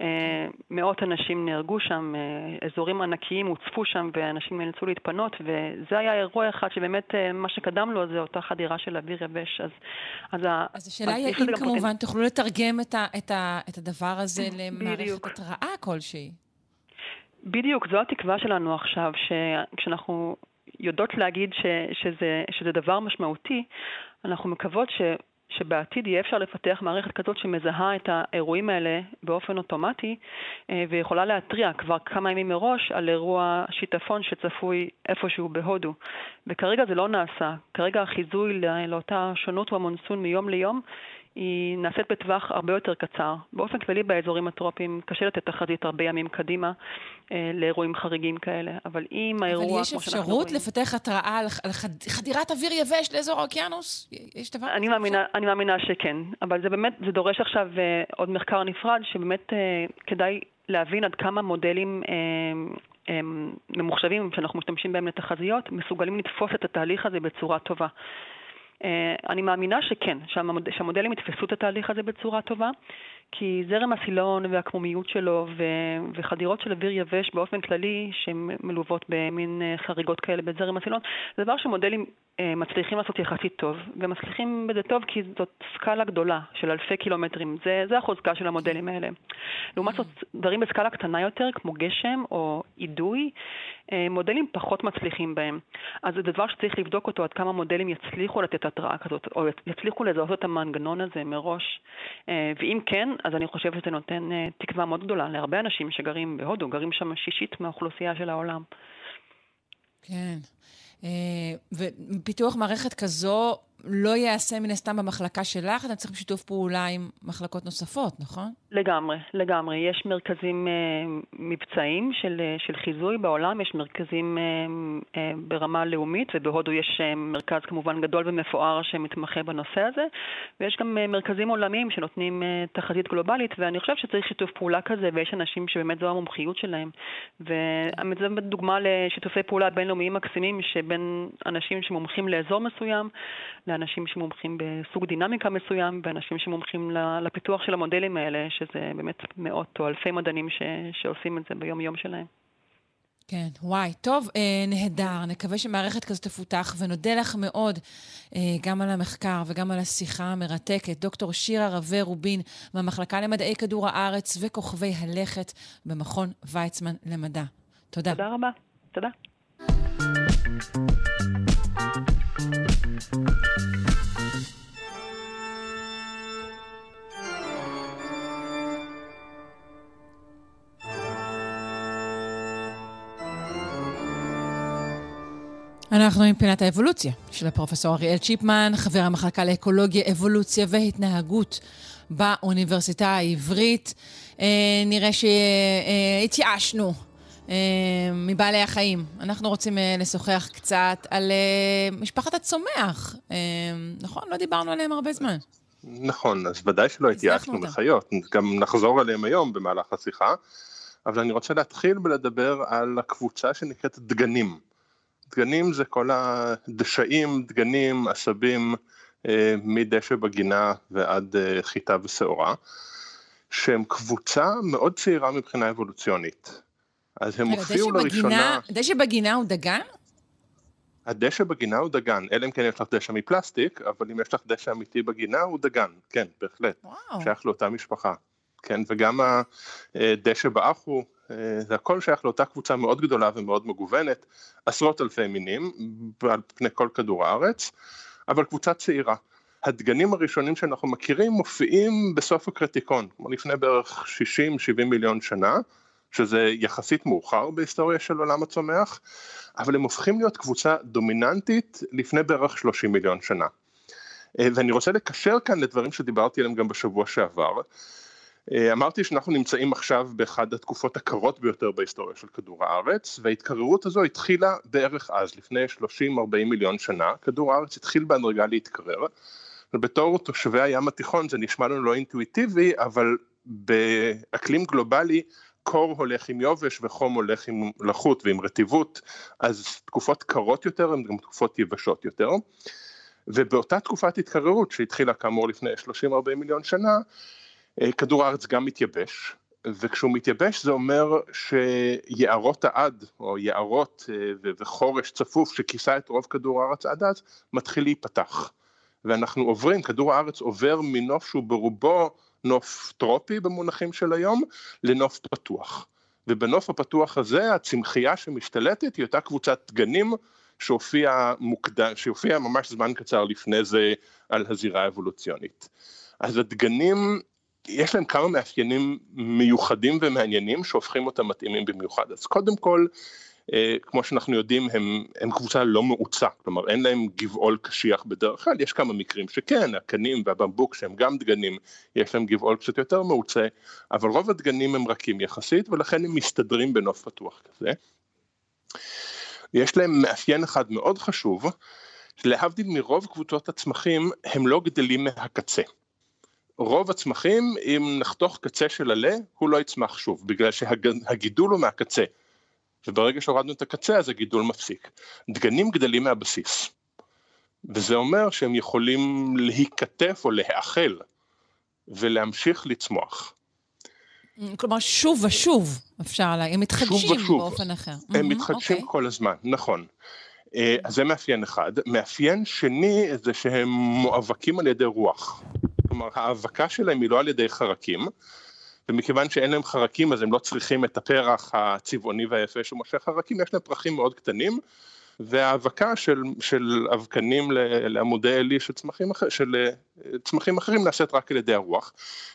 אה, מאות אנשים נהרגו שם, אזורים ענקיים הוצפו שם ואנשים נאלצו להתפנות, וזה היה אירוע אחד שבאמת מה שקדם לו זה אותה חדירה של אוויר יבש. אז, אז, אז השאלה היא האם כמובן תוכלו לתרגם את, ה, את, ה, את הדבר הזה למערכת התראה כלשהי. בדיוק, זו התקווה שלנו עכשיו, שכשאנחנו יודעות להגיד ש, שזה, שזה דבר משמעותי, אנחנו מקוות ש, שבעתיד יהיה אפשר לפתח מערכת כזאת שמזהה את האירועים האלה באופן אוטומטי אה, ויכולה להתריע כבר כמה ימים מראש על אירוע שיטפון שצפוי איפשהו בהודו. וכרגע זה לא נעשה. כרגע החיזוי לאותה שונות במונסון מיום ליום היא נעשית בטווח הרבה יותר קצר. באופן כללי באזורים הטרופיים קשה לתת תחזית הרבה ימים קדימה אה, לאירועים חריגים כאלה, אבל אם האירוע... אבל יש אפשרות. לפתח התראה על, על חד, חדירת אוויר יבש לאזור האוקיינוס? יש דבר אני מאמינה, אני מאמינה שכן, אבל זה באמת, זה דורש עכשיו אה, עוד מחקר נפרד, שבאמת אה, כדאי להבין עד כמה מודלים... אה ממוחשבים שאנחנו משתמשים בהם לתחזיות, מסוגלים לתפוס את התהליך הזה בצורה טובה. אה, אני מאמינה שכן, שהמוד, שהמודלים יתפסו את התהליך הזה בצורה טובה, כי זרם הסילון והקמומיות שלו ו, וחדירות של אוויר יבש באופן כללי, שהן מלוות במין אה, חריגות כאלה בזרם הסילון, זה דבר שמודלים אה, מצליחים לעשות יחסית טוב, ומצליחים בזה טוב כי זאת סקאלה גדולה של אלפי קילומטרים, זה, זה החוזקה של המודלים האלה. לעומת זאת, דברים בסקאלה קטנה יותר, כמו גשם או אידוי, מודלים פחות מצליחים בהם. אז זה דבר שצריך לבדוק אותו, עד כמה מודלים יצליחו לתת התראה כזאת, או יצליחו לזהות את המנגנון הזה מראש. אה, ואם כן, אז אני חושבת שזה נותן תקווה מאוד גדולה להרבה אנשים שגרים בהודו, גרים שם שישית מהאוכלוסייה של העולם. כן. אה, ופיתוח מערכת כזו לא ייעשה מן הסתם במחלקה שלך, אתם צריכים שיתוף פעולה עם מחלקות נוספות, נכון? לגמרי, לגמרי. יש מרכזים אה, מבצעיים של, אה, של חיזוי בעולם, יש מרכזים אה, אה, ברמה לאומית, ובהודו יש אה, מרכז כמובן גדול ומפואר שמתמחה בנושא הזה, ויש גם אה, מרכזים עולמיים שנותנים אה, תחזית גלובלית, ואני חושבת שצריך שיתוף פעולה כזה, ויש אנשים שבאמת זו המומחיות שלהם. וזו דוגמה לשיתופי פעולה בינלאומיים מקסימים שבין אנשים שמומחים לאזור מסוים, לאנשים שמומחים בסוג דינמיקה מסוים, ואנשים שמומחים לפיתוח של המודלים האלה, שזה באמת מאות או אלפי מדענים ש, שעושים את זה ביום-יום שלהם. כן, וואי, טוב, אה, נהדר. נקווה שמערכת כזאת תפותח, ונודה לך מאוד אה, גם על המחקר וגם על השיחה המרתקת. דוקטור שירה רווה רובין מהמחלקה למדעי כדור הארץ וכוכבי הלכת במכון ויצמן למדע. תודה. תודה רבה. תודה. אנחנו עם פינת האבולוציה של הפרופסור אריאל צ'יפמן, חבר המחלקה לאקולוגיה, אבולוציה והתנהגות באוניברסיטה העברית. אה, נראה שהתייאשנו אה, מבעלי החיים. אנחנו רוצים אה, לשוחח קצת על אה, משפחת הצומח. אה, נכון? לא דיברנו עליהם הרבה זמן. נכון, אז ודאי שלא התייאשנו מחיות, גם נחזור עליהם היום במהלך השיחה, אבל אני רוצה להתחיל בלדבר על הקבוצה שנקראת דגנים. דגנים זה כל הדשאים, דגנים, עשבים, אה, מדשא בגינה ועד אה, חיטה ושעורה, שהם קבוצה מאוד צעירה מבחינה אבולוציונית. אז הם הופיעו לראשונה... דשא בגינה הוא דגן? הדשא בגינה הוא דגן, אלא אם כן יש לך דשא מפלסטיק, אבל אם יש לך דשא אמיתי בגינה הוא דגן, כן, בהחלט. וואו. שייך לאותה משפחה. כן, וגם הדשא באחו אה, זה הכל שייך לאותה קבוצה מאוד גדולה ומאוד מגוונת, עשרות אלפי מינים על פני כל כדור הארץ, אבל קבוצה צעירה. הדגנים הראשונים שאנחנו מכירים מופיעים בסוף הקרטיקון, כמו לפני בערך 60-70 מיליון שנה, שזה יחסית מאוחר בהיסטוריה של עולם הצומח, אבל הם הופכים להיות קבוצה דומיננטית לפני בערך 30 מיליון שנה. אה, ואני רוצה לקשר כאן לדברים שדיברתי עליהם גם בשבוע שעבר. אה, אמרתי שאנחנו נמצאים עכשיו באחד התקופות הקרות ביותר בהיסטוריה של כדור הארץ וההתקררות הזו התחילה בערך אז, לפני 30-40 מיליון שנה, כדור הארץ התחיל בהדרגה להתקרר ובתור תושבי הים התיכון זה נשמע לנו לא אינטואיטיבי אבל באקלים גלובלי קור הולך עם יובש וחום הולך עם לחות ועם רטיבות, אז תקופות קרות יותר הן גם תקופות יבשות יותר. ובאותה תקופת התקררות שהתחילה כאמור לפני 30-40 מיליון שנה, אה, כדור הארץ גם מתייבש, וכשהוא מתייבש זה אומר שיערות העד, או יערות אה, וחורש צפוף שכיסה את רוב כדור הארץ עד אז, מתחיל להיפתח. ואנחנו עוברים, כדור הארץ עובר מנוף שהוא ברובו נוף טרופי במונחים של היום, לנוף פתוח. ובנוף הפתוח הזה הצמחייה שמשתלטת היא אותה קבוצת דגנים שהופיעה מוקד... שהופיע ממש זמן קצר לפני זה על הזירה האבולוציונית. אז הדגנים יש להם כמה מאפיינים מיוחדים ומעניינים שהופכים אותם מתאימים במיוחד. אז קודם כל, כמו שאנחנו יודעים, הם, הם קבוצה לא מעוצה, כלומר אין להם גבעול קשיח בדרך כלל, יש כמה מקרים שכן, הקנים והבמבוק שהם גם דגנים, יש להם גבעול קצת יותר מעוצה, אבל רוב הדגנים הם רכים יחסית, ולכן הם מסתדרים בנוף פתוח כזה. יש להם מאפיין אחד מאוד חשוב, להבדיל מרוב קבוצות הצמחים, הם לא גדלים מהקצה. רוב הצמחים, אם נחתוך קצה של עלה, הוא לא יצמח שוב, בגלל שהגידול הוא מהקצה. וברגע שהורדנו את הקצה, אז הגידול מפסיק. דגנים גדלים מהבסיס. וזה אומר שהם יכולים להיכתף או להאכל ולהמשיך לצמוח. כלומר, שוב ושוב, אפשר להגיד, הם מתחדשים באופן אחר. הם mm-hmm, מתחדשים okay. אוקיי. כל הזמן, נכון. אה, אז זה מאפיין אחד. מאפיין שני זה שהם מואבקים על ידי רוח. כלומר ההאבקה שלהם היא לא על ידי חרקים, ומכיוון שאין להם חרקים אז הם לא צריכים את הפרח הצבעוני והיפה שמושך חרקים, יש להם פרחים מאוד קטנים, והאבקה של, של אבקנים לעמודי עלי של של אה, צמחים אחרים נעשית רק על ידי הרוח,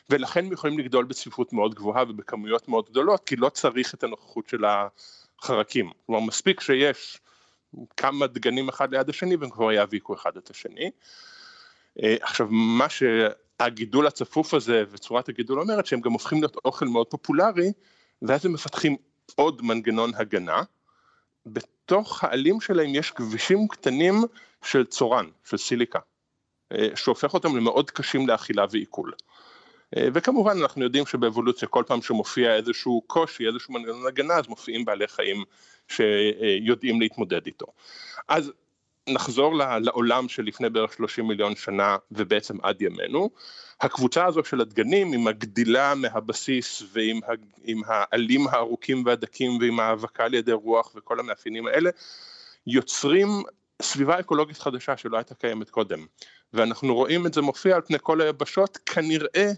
ולכן הם יכולים לגדול בצפיפות מאוד גבוהה ובכמויות מאוד גדולות, כי לא צריך את הנוכחות של החרקים. כלומר מספיק שיש כמה דגנים אחד ליד השני והם כבר יאביקו אחד את השני. אה, עכשיו מה שהגידול הצפוף הזה וצורת הגידול אומרת שהם גם הופכים להיות אוכל מאוד פופולרי ואז הם מפתחים עוד מנגנון הגנה. בתוך העלים שלהם יש כבישים קטנים של צורן, של סיליקה, אה, שהופך אותם למאוד קשים לאכילה ועיכול. אה, וכמובן אנחנו יודעים שבאבולוציה כל פעם שמופיע איזשהו קושי, איזשהו מנגנון הגנה, אז מופיעים בעלי חיים שיודעים להתמודד איתו. אז נחזור לעולם שלפני בערך 30 מיליון שנה ובעצם עד ימינו. הקבוצה הזו של הדגנים עם הגדילה מהבסיס ועם עם העלים הארוכים והדקים ועם האבקה על ידי רוח וכל המאפיינים האלה יוצרים סביבה אקולוגית חדשה שלא הייתה קיימת קודם ואנחנו רואים את זה מופיע על פני כל היבשות כנראה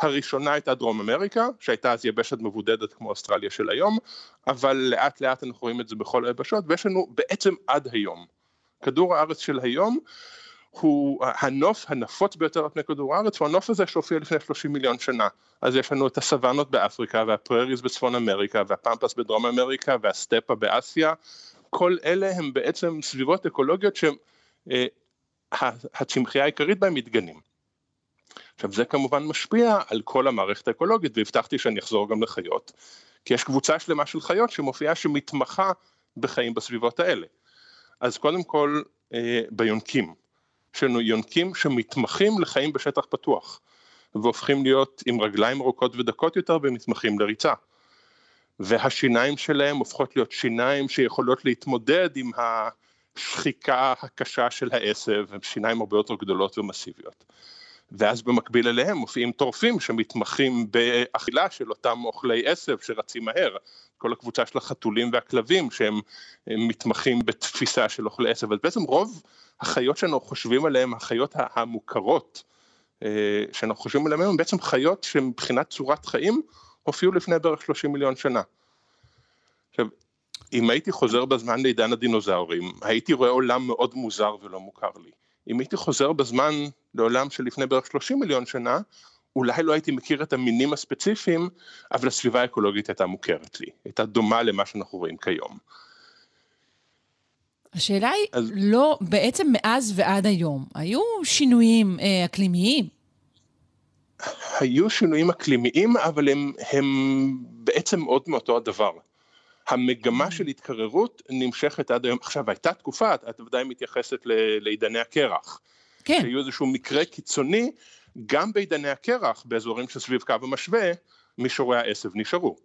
הראשונה הייתה דרום אמריקה, שהייתה אז יבשת מבודדת כמו אוסטרליה של היום, אבל לאט לאט אנחנו רואים את זה בכל היבשות, ויש לנו בעצם עד היום כדור הארץ של היום הוא הנוף הנפוץ ביותר על פני כדור הארץ הוא הנוף הזה שהופיע לפני 30 מיליון שנה. אז יש לנו את הסוואנות באפריקה והפרריז בצפון אמריקה והפמפס בדרום אמריקה והסטפה באסיה. כל אלה הם בעצם סביבות אקולוגיות שהצמחייה אה, העיקרית בהם מתגנים. עכשיו זה כמובן משפיע על כל המערכת האקולוגית והבטחתי שאני אחזור גם לחיות כי יש קבוצה שלמה של חיות שמופיעה שמתמחה בחיים בסביבות האלה אז קודם כל אה, ביונקים, יש לנו יונקים שמתמחים לחיים בשטח פתוח והופכים להיות עם רגליים ארוכות ודקות יותר ומתמחים לריצה והשיניים שלהם הופכות להיות שיניים שיכולות להתמודד עם השחיקה הקשה של העשב, הם שיניים הרבה יותר גדולות ומסיביות. ואז במקביל אליהם מופיעים טורפים שמתמחים באכילה של אותם אוכלי עשב שרצים מהר, כל הקבוצה של החתולים והכלבים שהם מתמחים בתפיסה של אוכלי עשב, אז בעצם רוב החיות שאנחנו חושבים עליהן, החיות המוכרות אה, שאנחנו חושבים עליהן הן בעצם חיות שמבחינת צורת חיים הופיעו לפני בערך 30 מיליון שנה. עכשיו, אם הייתי חוזר בזמן לעידן הדינוזאורים, הייתי רואה עולם מאוד מוזר ולא מוכר לי. אם הייתי חוזר בזמן לעולם שלפני בערך 30 מיליון שנה, אולי לא הייתי מכיר את המינים הספציפיים, אבל הסביבה האקולוגית הייתה מוכרת לי, הייתה דומה למה שאנחנו רואים כיום. השאלה היא, אז... לא, בעצם מאז ועד היום, היו שינויים אה, אקלימיים? היו שינויים אקלימיים, אבל הם, הם בעצם עוד מאותו הדבר. המגמה של התקררות נמשכת עד היום. עכשיו, הייתה תקופה, את ודאי מתייחסת לעידני הקרח. כן. שהיו איזשהו מקרה קיצוני, גם בעידני הקרח, באזורים שסביב קו המשווה, מישורי העשב נשארו.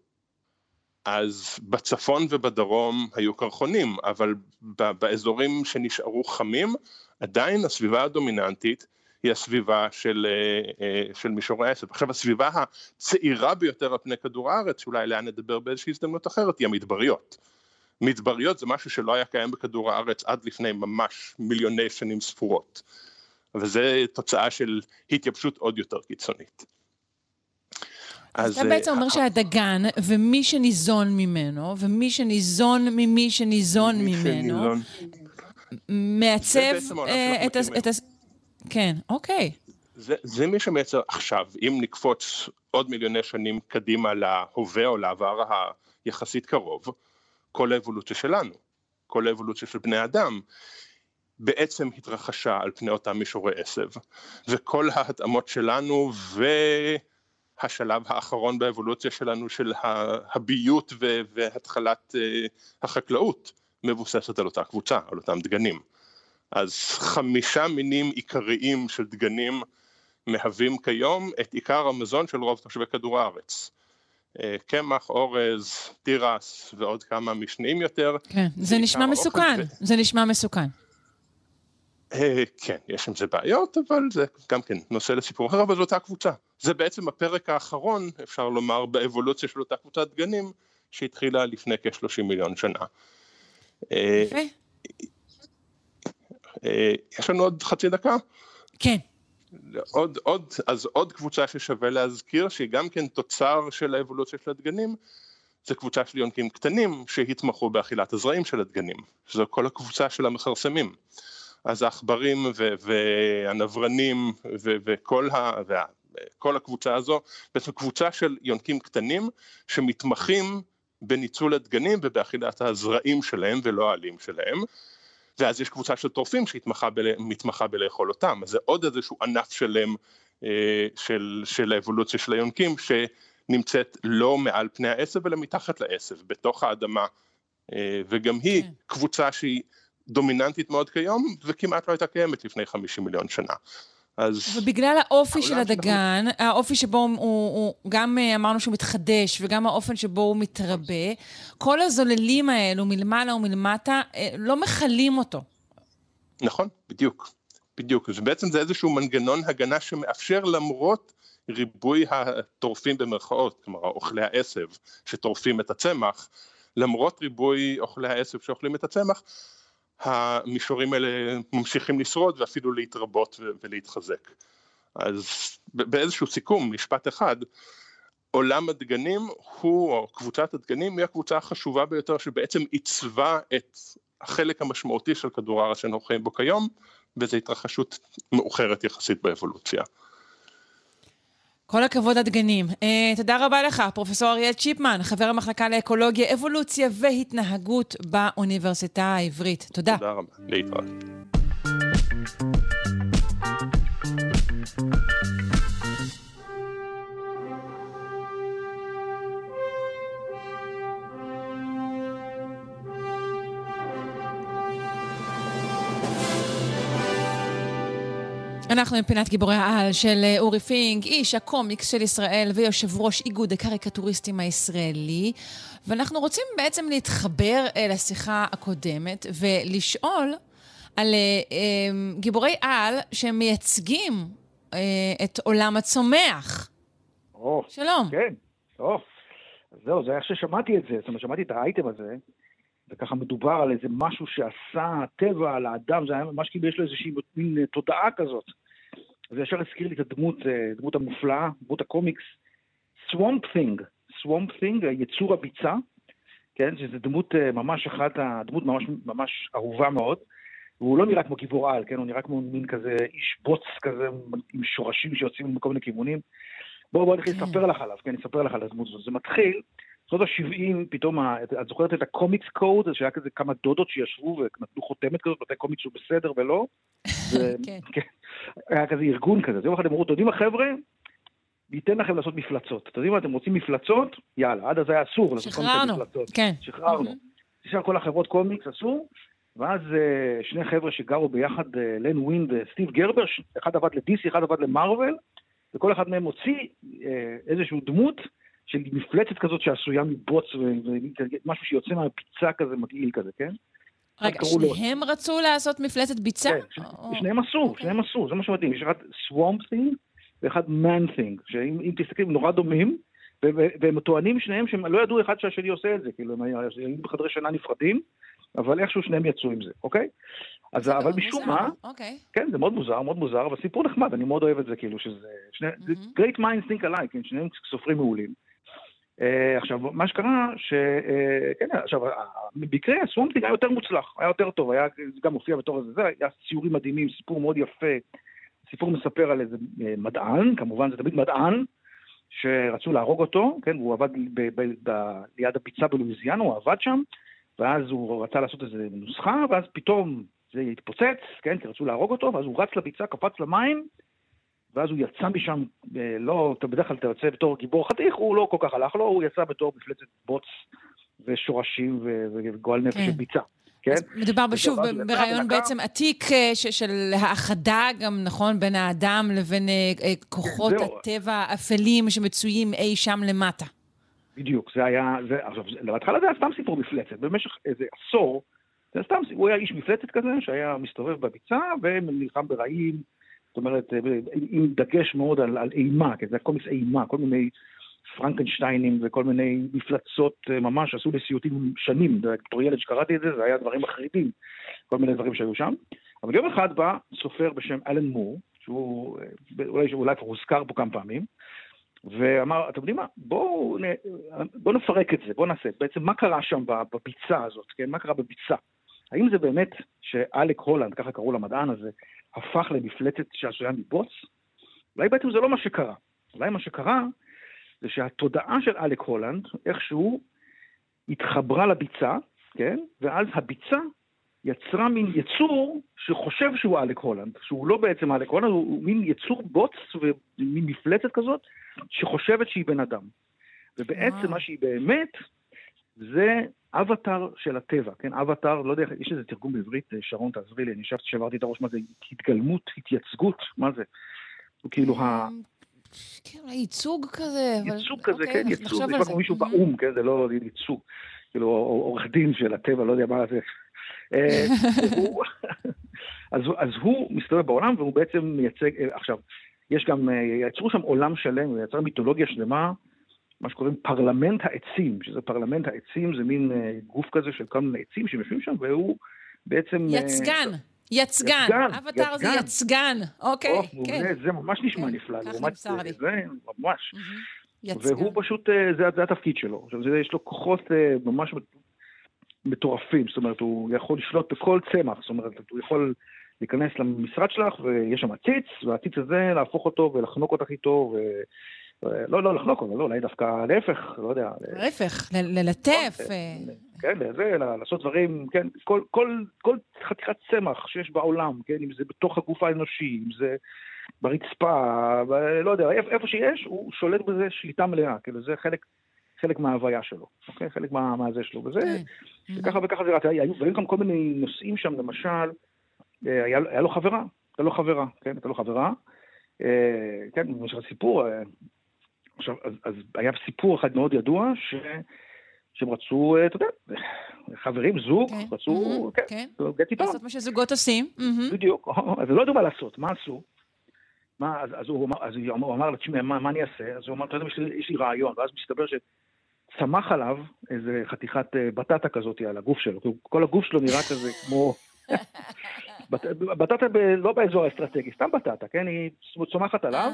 אז בצפון ובדרום היו קרחונים, אבל באזורים שנשארו חמים, עדיין הסביבה הדומיננטית היא הסביבה של, אה, אה, של מישורי העשב. עכשיו הסביבה הצעירה ביותר על פני כדור הארץ, שאולי עליה נדבר באיזושהי הזדמנות אחרת, היא המדבריות. מדבריות זה משהו שלא היה קיים בכדור הארץ עד לפני ממש מיליוני שנים ספורות. וזה תוצאה של התייבשות עוד יותר קיצונית. אז אתה בעצם אומר שהדגן ומי שניזון ממנו, ומי שניזון ממי שניזון ממנו, מעצב את ה... כן, אוקיי. זה, זה מי שמייצר עכשיו, אם נקפוץ עוד מיליוני שנים קדימה להווה או לעבר היחסית קרוב, כל האבולוציה שלנו, כל האבולוציה של בני אדם, בעצם התרחשה על פני אותם מישורי עשב, וכל ההתאמות שלנו והשלב האחרון באבולוציה שלנו של הביות והתחלת אה, החקלאות מבוססת על אותה קבוצה, על אותם דגנים. אז חמישה מינים עיקריים של דגנים מהווים כיום את עיקר המזון של רוב תושבי כדור הארץ. אה, קמח, אורז, תירס ועוד כמה משניים יותר. כן, זה נשמע מסוכן, ו... זה נשמע מסוכן. אה, כן, יש עם זה בעיות, אבל זה גם כן נושא לסיפור אחר, אבל זו אותה קבוצה. זה בעצם הפרק האחרון, אפשר לומר, באבולוציה של אותה קבוצת דגנים, שהתחילה לפני כ-30 מיליון שנה. אה, יפה. יש לנו עוד חצי דקה? כן. עוד, עוד, אז עוד קבוצה ששווה להזכיר, שהיא גם כן תוצר של האבולוציה של הדגנים, זה קבוצה של יונקים קטנים שהתמחו באכילת הזרעים של הדגנים, שזו כל הקבוצה של המכרסמים. אז העכברים והנברנים וכל ה... כל הקבוצה הזו, בעצם קבוצה של יונקים קטנים שמתמחים בניצול הדגנים ובאכילת הזרעים שלהם ולא העלים שלהם. ואז יש קבוצה של טורפים שמתמחה בלאכול אותם, אז זה עוד איזשהו ענף שלם אה, של, של האבולוציה של היונקים שנמצאת לא מעל פני העשב אלא מתחת לעשב, בתוך האדמה, אה, וגם היא כן. קבוצה שהיא דומיננטית מאוד כיום וכמעט לא הייתה קיימת לפני 50 מיליון שנה. אז... ובגלל האופי של הדגן, שאנחנו... האופי שבו הוא, הוא, הוא, גם אה, אמרנו שהוא מתחדש, וגם האופן שבו הוא מתרבה, כל הזוללים האלו מלמעלה ומלמטה אה, לא מכלים אותו. נכון, בדיוק. בדיוק. ובעצם זה איזשהו מנגנון הגנה שמאפשר למרות ריבוי הטורפים במרכאות, כלומר אוכלי העשב שטורפים את הצמח, למרות ריבוי אוכלי העשב שאוכלים את הצמח, המישורים האלה ממשיכים לשרוד ואפילו להתרבות ולהתחזק. אז באיזשהו סיכום, משפט אחד, עולם הדגנים הוא, או קבוצת הדגנים, היא הקבוצה החשובה ביותר שבעצם עיצבה את החלק המשמעותי של כדור הארץ שאנחנו חיים בו כיום, וזו התרחשות מאוחרת יחסית באבולוציה. כל הכבוד הדגנים. Uh, תודה רבה לך, פרופ' אריאל צ'יפמן, חבר המחלקה לאקולוגיה, אבולוציה והתנהגות באוניברסיטה העברית. תודה. תודה רבה, להתראות. אנחנו עם פינת גיבורי העל של אה, אורי פינק, איש הקומיקס של ישראל ויושב ראש איגוד הקריקטוריסטים הישראלי. ואנחנו רוצים בעצם להתחבר לשיחה הקודמת ולשאול על אה, אה, גיבורי על שמייצגים את עולם הצומח. או, שלום. כן, טוב. זהו, זה איך ששמעתי את זה. זאת אומרת, שמעתי את האייטם הזה, וככה מדובר על איזה משהו שעשה הטבע על האדם, זה היה ממש כאילו יש לו איזושהי מין תודעה כזאת. זה ישר הזכיר לי את הדמות, אה, דמות המופלאה, דמות הקומיקס, Swamp Thing, Swamp Thing, יצור הביצה, כן, שזה דמות אה, ממש אחת, הדמות ממש, ממש אהובה מאוד. והוא לא נראה כמו גיבור על, כן? הוא נראה כמו מין כזה איש בוץ כזה עם שורשים שיוצאים מכל מיני כיוונים. בואו בואו נתחיל לספר לך עליו, כן? אני אספר לך על הדמות הזאת. זה מתחיל, בשנות ה-70 פתאום, את זוכרת את הקומיקס קוד, שהיה כזה כמה דודות שישבו ונתנו חותמת כזאת, מתי קומיקס הוא בסדר ולא? כן. כן. היה כזה ארגון כזה. אז יום אחד הם אמרו, אתם יודעים מה חבר'ה? ניתן לכם לעשות מפלצות. אתם יודעים מה, אתם רוצים מפלצות? יאללה, עד אז היה אסור לעשות מפלצות. כן. שחררנו. נשאר כל החברות קומיקס עשו, ואז uh, שני חבר'ה שגרו ביחד, uh, לן ווין וסטיב גרבר, אחד עבד לדיסי, אחד עבד למרוויל, וכל אחד מהם הוציא uh, איזשהו דמות של מפלצת כזאת שעשויה מבוץ, ומשהו שיוצא מהביצה כזה מגעיל כזה, כן? רגע, שניהם לו... רצו לעשות מפלצת ביצה? כן, או... שניהם עשו, okay. אוקיי. שניהם עשו, זה מה שמדהים. יש אחד swamp thing ואחד man thing, שאם תסתכלי, הם נורא דומים, והם טוענים שניהם שהם לא ידעו אחד שהשני עושה את זה, כאילו הם היו בחדרי שינה נפרדים, אבל איכשהו שניהם יצאו עם זה, אוקיי? אז אבל משום מה, אוקיי. כן, זה מאוד מוזר, מאוד מוזר, אבל סיפור נחמד, אני מאוד אוהב את זה, כאילו שזה, שני, זה great minds think alike, כן, שניהם סופרים מעולים. Uh, עכשיו, מה שקרה, ש... Uh, כן, עכשיו, במקרה הסוונטינג היה יותר מוצלח, היה יותר טוב, היה גם מופיע בתור איזה, זה היה ציורים מדהימים, סיפור מאוד יפה, סיפור מספר על איזה uh, מדען, כמובן זה תמיד מדען, שרצו להרוג אותו, כן, והוא עבד ב- ב- ב- ליד הביצה בלואיזיאנה, הוא עבד שם, ואז הוא רצה לעשות איזה נוסחה, ואז פתאום זה התפוצץ, כן, כי רצו להרוג אותו, ואז הוא רץ לביצה, קפץ למים, ואז הוא יצא משם, אה, לא, אתה בדרך כלל אתה יוצא בתור גיבור חתיך, הוא לא כל כך הלך לו, הוא יצא בתור מפלצת בוץ ושורשים וגועל נפש של ביצה. כן? מדובר שוב ברעיון בעצם עתיק אה, של האחדה גם, נכון, בין האדם לבין אה, כוחות הטבע האפלים שמצויים אי שם למטה. בדיוק, זה היה, זה, עכשיו, בהתחלה זה היה סתם סיפור מפלצת, במשך איזה עשור, זה סתם, הוא היה איש מפלצת כזה, שהיה מסתובב בביצה ונלחם ברעים, זאת אומרת, אה, עם דגש מאוד על, על אימה, כי זה היה קומיקס אימה, כל מיני פרנקנשטיינים וכל מיני מפלצות אה, ממש עשו לסיוטים שנים, בתור ילד שקראתי את זה, זה היה דברים מחרידים, כל מיני דברים שהיו שם. אבל יום אחד בא סופר בשם אלן מור, שהוא אה, אולי, אולי כבר הוזכר פה כמה פעמים, ואמר, אתם יודעים מה, בואו בוא נפרק את זה, בואו נעשה, בעצם מה קרה שם בביצה הזאת, כן? מה קרה בביצה? האם זה באמת שאלק הולנד, ככה קראו למדען הזה, הפך למפלצת שעשויה מבוץ? אולי בעצם זה לא מה שקרה. אולי מה שקרה זה שהתודעה של אלק הולנד איכשהו התחברה לביצה, כן? ואז הביצה יצרה מין יצור שחושב שהוא אלק הולנד, שהוא לא בעצם אלק הולנד, הוא, מין יצור בוץ ומין מפלצת כזאת שחושבת שהיא בן אדם. ובעצם מה שהיא באמת, זה אבטאר של הטבע, כן? אבטאר, לא יודע, יש איזה תרגום בעברית, שרון תעזרי לי, אני חשבתי שברתי את הראש מה זה התגלמות, התייצגות, מה זה? הוא כאילו ה... כן, ייצוג כזה. ייצוג כזה, כן, ייצוג, יש כמו מישהו באו"ם, כן, זה לא ייצוג. כאילו, עורך דין של הטבע, לא יודע מה זה. אה, אז הוא מסתובב בעולם והוא בעצם מייצג, אה, עכשיו, יש גם, אה, יצרו שם עולם שלם, יצרה מיתולוגיה שלמה, מה שקוראים פרלמנט העצים, שזה פרלמנט העצים, זה מין גוף כזה של כל מיני עצים שיושבים שם, והוא בעצם... יצגן. יצגן, אבטאר זה יצגן, אוקיי, כן. זה ממש נשמע כן, נפלא, לעומת זה, ממש. והוא פשוט, זה התפקיד שלו. עכשיו, יש לו כוחות ממש מטורפים, זאת אומרת, הוא יכול לשלוט בכל צמח, זאת אומרת, הוא יכול להיכנס למשרד שלך ויש שם עציץ, והעציץ הזה, להפוך אותו ולחנוק אותך איתו, ו... לא, לא לחנוק אותו, לא, אולי דווקא להפך, לא יודע. להפך, ללטף. כן, לזה, לעשות דברים, כן, כל, כל, כל חתיכת צמח שיש בעולם, כן, אם זה בתוך הגוף האנושי, אם זה ברצפה, לא יודע, איפה שיש, הוא שולט בזה שליטה מלאה, כאילו זה חלק חלק מההוויה שלו, אוקיי? חלק מה, מהזה שלו. וזה, כן. וככה וככה זה רצה. היו, והיו גם כל מיני נושאים שם, למשל, אה, היה, היה לו חברה, הייתה לו חברה, כן? הייתה לו חברה. אה, כן, במשך הסיפור, אה, עכשיו, אז, אז היה סיפור אחד מאוד ידוע, ש... שהם רצו, אתה יודע, חברים, זוג, כן. רצו, כן, כן. גט איתם. לעשות מה שזוגות עושים. בדיוק, אז לא ידעו מה לעשות, מה עשו? מה, אז, אז, הוא, אמר, אז הוא אמר לה, תשמע, מה, מה אני אעשה? אז הוא אמר, אתה יודע, יש לי, יש לי רעיון, ואז מסתבר שצמח עליו איזה חתיכת אה, בטטה כזאת על הגוף שלו, כל הגוף שלו נראה כזה כמו... בטטה ב, לא באזור האסטרטגי, סתם בטטה, כן? היא צומחת עליו,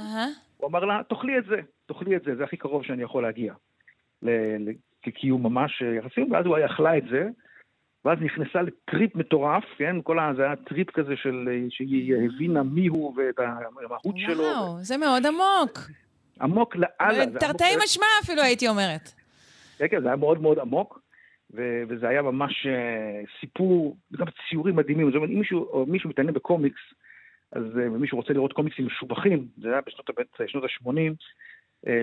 הוא אמר לה, תאכלי את זה, תאכלי את זה, זה הכי קרוב שאני יכול להגיע לקיום ממש יחסים, ואז היא אכלה את זה, ואז נכנסה לטריפ מטורף, כן? כל ה... זה היה טריפ כזה של... שהיא הבינה מי הוא ואת המהות שלו. וואו, זה מאוד עמוק. עמוק לאללה. תרתי משמע אפילו, הייתי אומר. כן, כן, זה היה מאוד מאוד עמוק, ו- וזה היה ממש uh, סיפור, וגם ציורים מדהימים. זאת אומרת, אם מישהו, מישהו מתעניין בקומיקס, אז uh, מישהו רוצה לראות קומיקסים משובחים, זה היה בשנות ה-80,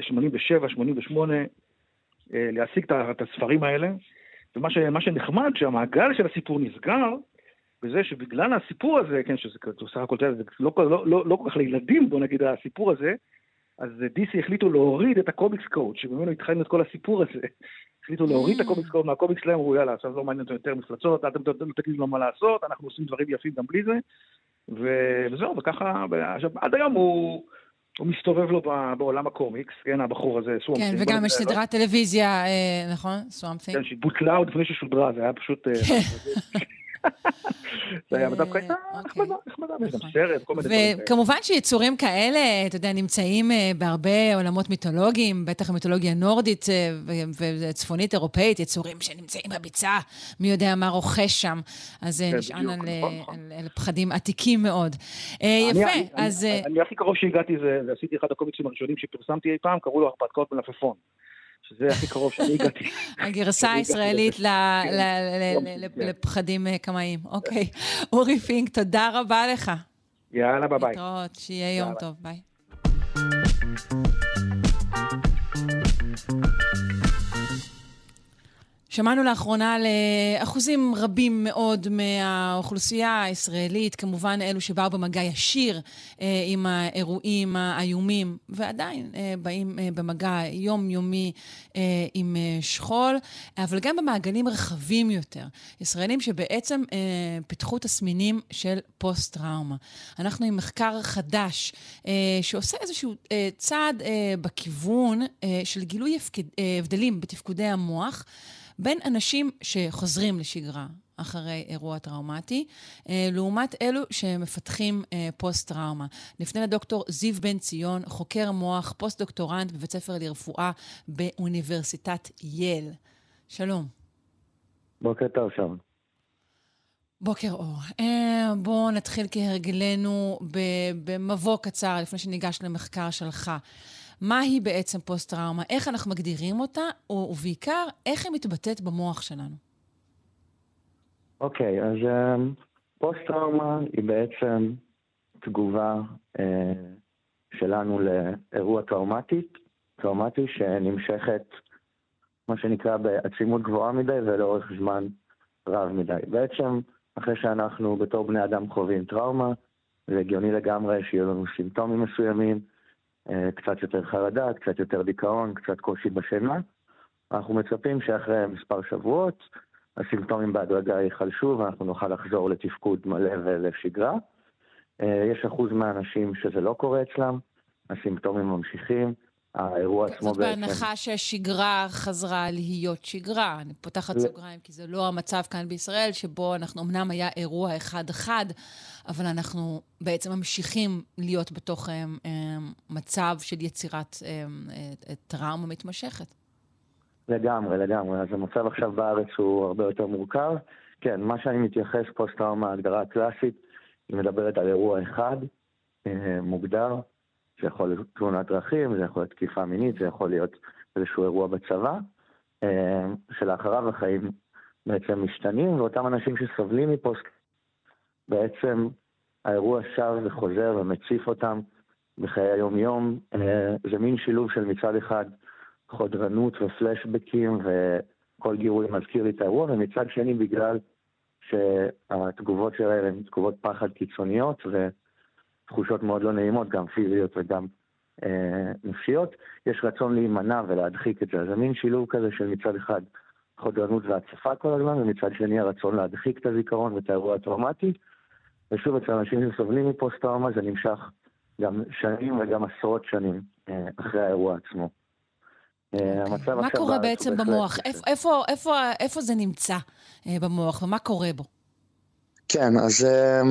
87, 88, להשיג את הספרים האלה. ומה ש, שנחמד, שהמעגל של הסיפור נסגר, בזה שבגלל הסיפור הזה, כן, שזה סך הכל, זה לא, לא, לא, לא כל כך לילדים, בוא נגיד, הסיפור הזה, אז DC החליטו להוריד את הקומיקס קוד, שממנו התחלנו את כל הסיפור הזה. החליטו להוריד את. הקומיקס קוד מהקומיקס שלהם, אמרו יאללה, עכשיו לא מעניין אותם יותר מפלצות, אתם תגידו לו מה לעשות, אנחנו עושים דברים יפים גם בלי זה. וזהו, וככה, עכשיו, עד היום הוא... הוא מסתובב לו בעולם הקומיקס, כן, הבחור הזה, סוואמפ. כן, וגם יש סדרת טלוויזיה, אה, נכון? סוואמפ כן, שהיא בוטלה עוד לפני ששודרה, זה היה פשוט... אה. זה היה דווקא הייתה נחמדה, נחמדה, ויש גם נכון. סרט, כל מיני דברים. וכמובן שיצורים כאלה, אתה יודע, נמצאים אה, בהרבה עולמות מיתולוגיים, בטח המיתולוגיה הנורדית אה, וצפונית אירופאית, יצורים שנמצאים בביצה, מי יודע מה רוחש שם. אז אה, כן, נשען נכון, נכון. על פחדים עתיקים מאוד. יפה, אז... אני הכי קרוב שהגעתי זה, ועשיתי אחד הקומיקסים הראשונים שפרסמתי אי פעם, קראו לו הרפתקאות מלפפון. שזה הכי קרוב שאני הגעתי. הגרסה הישראלית כן. לפחדים אה, קמאיים. אוקיי. אורי פינק, תודה רבה לך. יאללה, ביי ביי. להתראות, שיהיה יום טוב, ביי. שמענו לאחרונה על אה, אחוזים רבים מאוד מהאוכלוסייה הישראלית, כמובן אלו שבאו במגע ישיר אה, עם האירועים האיומים, ועדיין אה, באים במגע יומיומי עם שכול, אבל גם במעגלים רחבים יותר. ישראלים שבעצם פיתחו תסמינים של פוסט-טראומה. אנחנו עם מחקר חדש שעושה איזשהו צעד בכיוון של גילוי הבדלים בתפקודי המוח. בין אנשים שחוזרים לשגרה אחרי אירוע טראומטי, אה, לעומת אלו שמפתחים אה, פוסט-טראומה. נפנה לדוקטור זיו בן ציון, חוקר מוח, פוסט-דוקטורנט בבית ספר לרפואה באוניברסיטת יל. שלום. בוקר טוב, שלום. בוקר אור. אה, בואו נתחיל כהרגלנו במבוא קצר, לפני שניגש למחקר שלך. מהי בעצם פוסט-טראומה, איך אנחנו מגדירים אותה, ובעיקר, איך היא מתבטאת במוח שלנו. אוקיי, okay, אז um, פוסט-טראומה היא בעצם תגובה uh, שלנו לאירוע טראומטי, טראומטי שנמשכת, מה שנקרא, בעצימות גבוהה מדי ולאורך זמן רב מדי. בעצם, אחרי שאנחנו בתור בני אדם חווים טראומה, זה הגיוני לגמרי שיהיו לנו סימפטומים מסוימים, קצת יותר חרדה, קצת יותר דיכאון, קצת קושי בשינה. אנחנו מצפים שאחרי מספר שבועות הסימפטומים בהדרגה ייחלשו ואנחנו נוכל לחזור לתפקוד מלא ולשגרה. אה, יש אחוז מהאנשים שזה לא קורה אצלם, הסימפטומים ממשיכים, האירוע עצמו בעצם... זאת בהנחה שהשגרה חזרה להיות שגרה. אני פותחת סוגריים, כי זה לא המצב כאן בישראל, שבו אנחנו, אמנם היה אירוע אחד-אחד, אבל אנחנו בעצם ממשיכים להיות בתוך um, um, מצב של יצירת um, טראומה מתמשכת. לגמרי, לגמרי. אז המצב עכשיו בארץ הוא הרבה יותר מורכב. כן, מה שאני מתייחס, פוסט-טראומה, ההגדרה הקלאסית, היא מדברת על אירוע אחד, מוגדר, זה יכול להיות תאונת דרכים, זה יכול להיות תקיפה מינית, זה יכול להיות איזשהו אירוע בצבא, אה, שלאחריו החיים בעצם משתנים, ואותם אנשים שסובלים מפוסט, בעצם האירוע שב וחוזר ומציף אותם בחיי היום-יום. אה, זה מין שילוב של מצד אחד חודרנות ופלשבקים וכל גירוי מזכיר לי את האירוע, ומצד שני בגלל שהתגובות שלהם הן תגובות פחד קיצוניות, ו... תחושות מאוד לא נעימות, גם פיזיות וגם אה, נפשיות, יש רצון להימנע ולהדחיק את זה. אז זה מין שילוב כזה של מצד אחד חודרנות והצפה כל הזמן, ומצד שני הרצון להדחיק את הזיכרון ואת האירוע הטראומטי. ושוב, אצל אנשים שסובלים מפוסט-טראומה זה נמשך גם שנים וגם עשרות שנים אה, אחרי האירוע עצמו. אה, אוקיי. מה קורה בעצם במוח? איפה, איפה, איפה, איפה זה נמצא אה, במוח ומה קורה בו? כן, אז אה,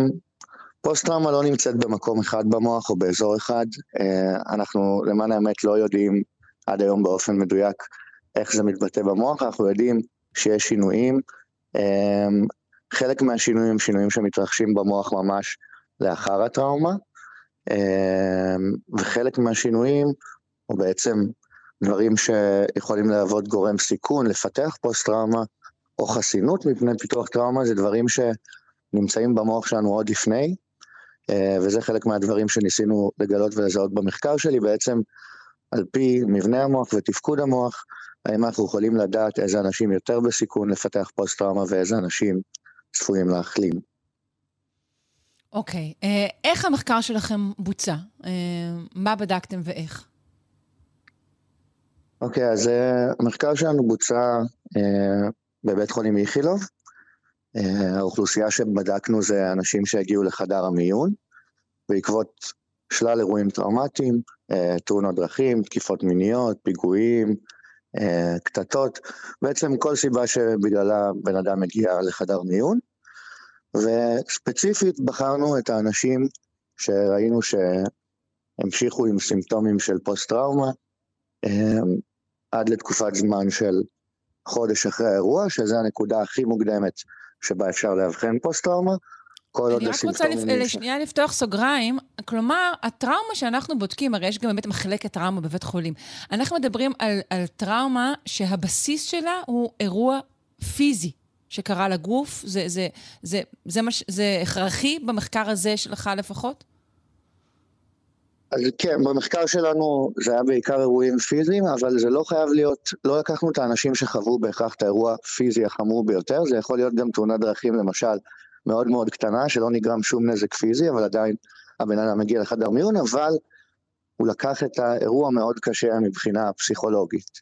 פוסט-טראומה לא נמצאת במקום אחד במוח או באזור אחד. אה, אנחנו למען האמת לא יודעים עד היום באופן מדויק איך זה מתבטא במוח, אנחנו יודעים שיש שינויים. אה, חלק מהשינויים הם שינויים שמתרחשים במוח ממש לאחר הטראומה, אה, וחלק מהשינויים הוא בעצם דברים שיכולים להוות גורם סיכון, לפתח פוסט-טראומה או חסינות מפני פיתוח טראומה, זה דברים שנמצאים במוח שלנו עוד לפני, וזה חלק מהדברים שניסינו לגלות ולזהות במחקר שלי, בעצם על פי מבנה המוח ותפקוד המוח, האם אנחנו יכולים לדעת איזה אנשים יותר בסיכון לפתח פוסט-טראומה ואיזה אנשים צפויים להחלים. אוקיי, okay. אה, איך המחקר שלכם בוצע? אה, מה בדקתם ואיך? אוקיי, okay, אז המחקר שלנו בוצע בבית חולים איכילוב. Uh, האוכלוסייה שבדקנו זה אנשים שהגיעו לחדר המיון, בעקבות שלל אירועים טראומטיים, uh, תאונות דרכים, תקיפות מיניות, פיגועים, uh, קטטות, בעצם כל סיבה שבגללה בן אדם מגיע לחדר מיון. וספציפית בחרנו את האנשים שראינו שהמשיכו עם סימפטומים של פוסט-טראומה עד לתקופת זמן של חודש אחרי האירוע, שזה הנקודה הכי מוקדמת שבה אפשר לאבחן פוסט-טראומה. כל עוד הסימפטומים... אני רק רוצה לשנייה לפתוח סוגריים. כלומר, הטראומה שאנחנו בודקים, הרי יש גם באמת מחלקת טראומה בבית חולים. אנחנו מדברים על, על טראומה שהבסיס שלה הוא אירוע פיזי. שקרה לגוף? זה, זה, זה, זה, מש, זה הכרחי במחקר הזה שלך לפחות? אז כן, במחקר שלנו זה היה בעיקר אירועים פיזיים, אבל זה לא חייב להיות, לא לקחנו את האנשים שחוו בהכרח את האירוע הפיזי החמור ביותר, זה יכול להיות גם תאונת דרכים למשל מאוד מאוד קטנה, שלא נגרם שום נזק פיזי, אבל עדיין הבן אדם מגיע לחדר מיון, אבל הוא לקח את האירוע מאוד קשה מבחינה פסיכולוגית.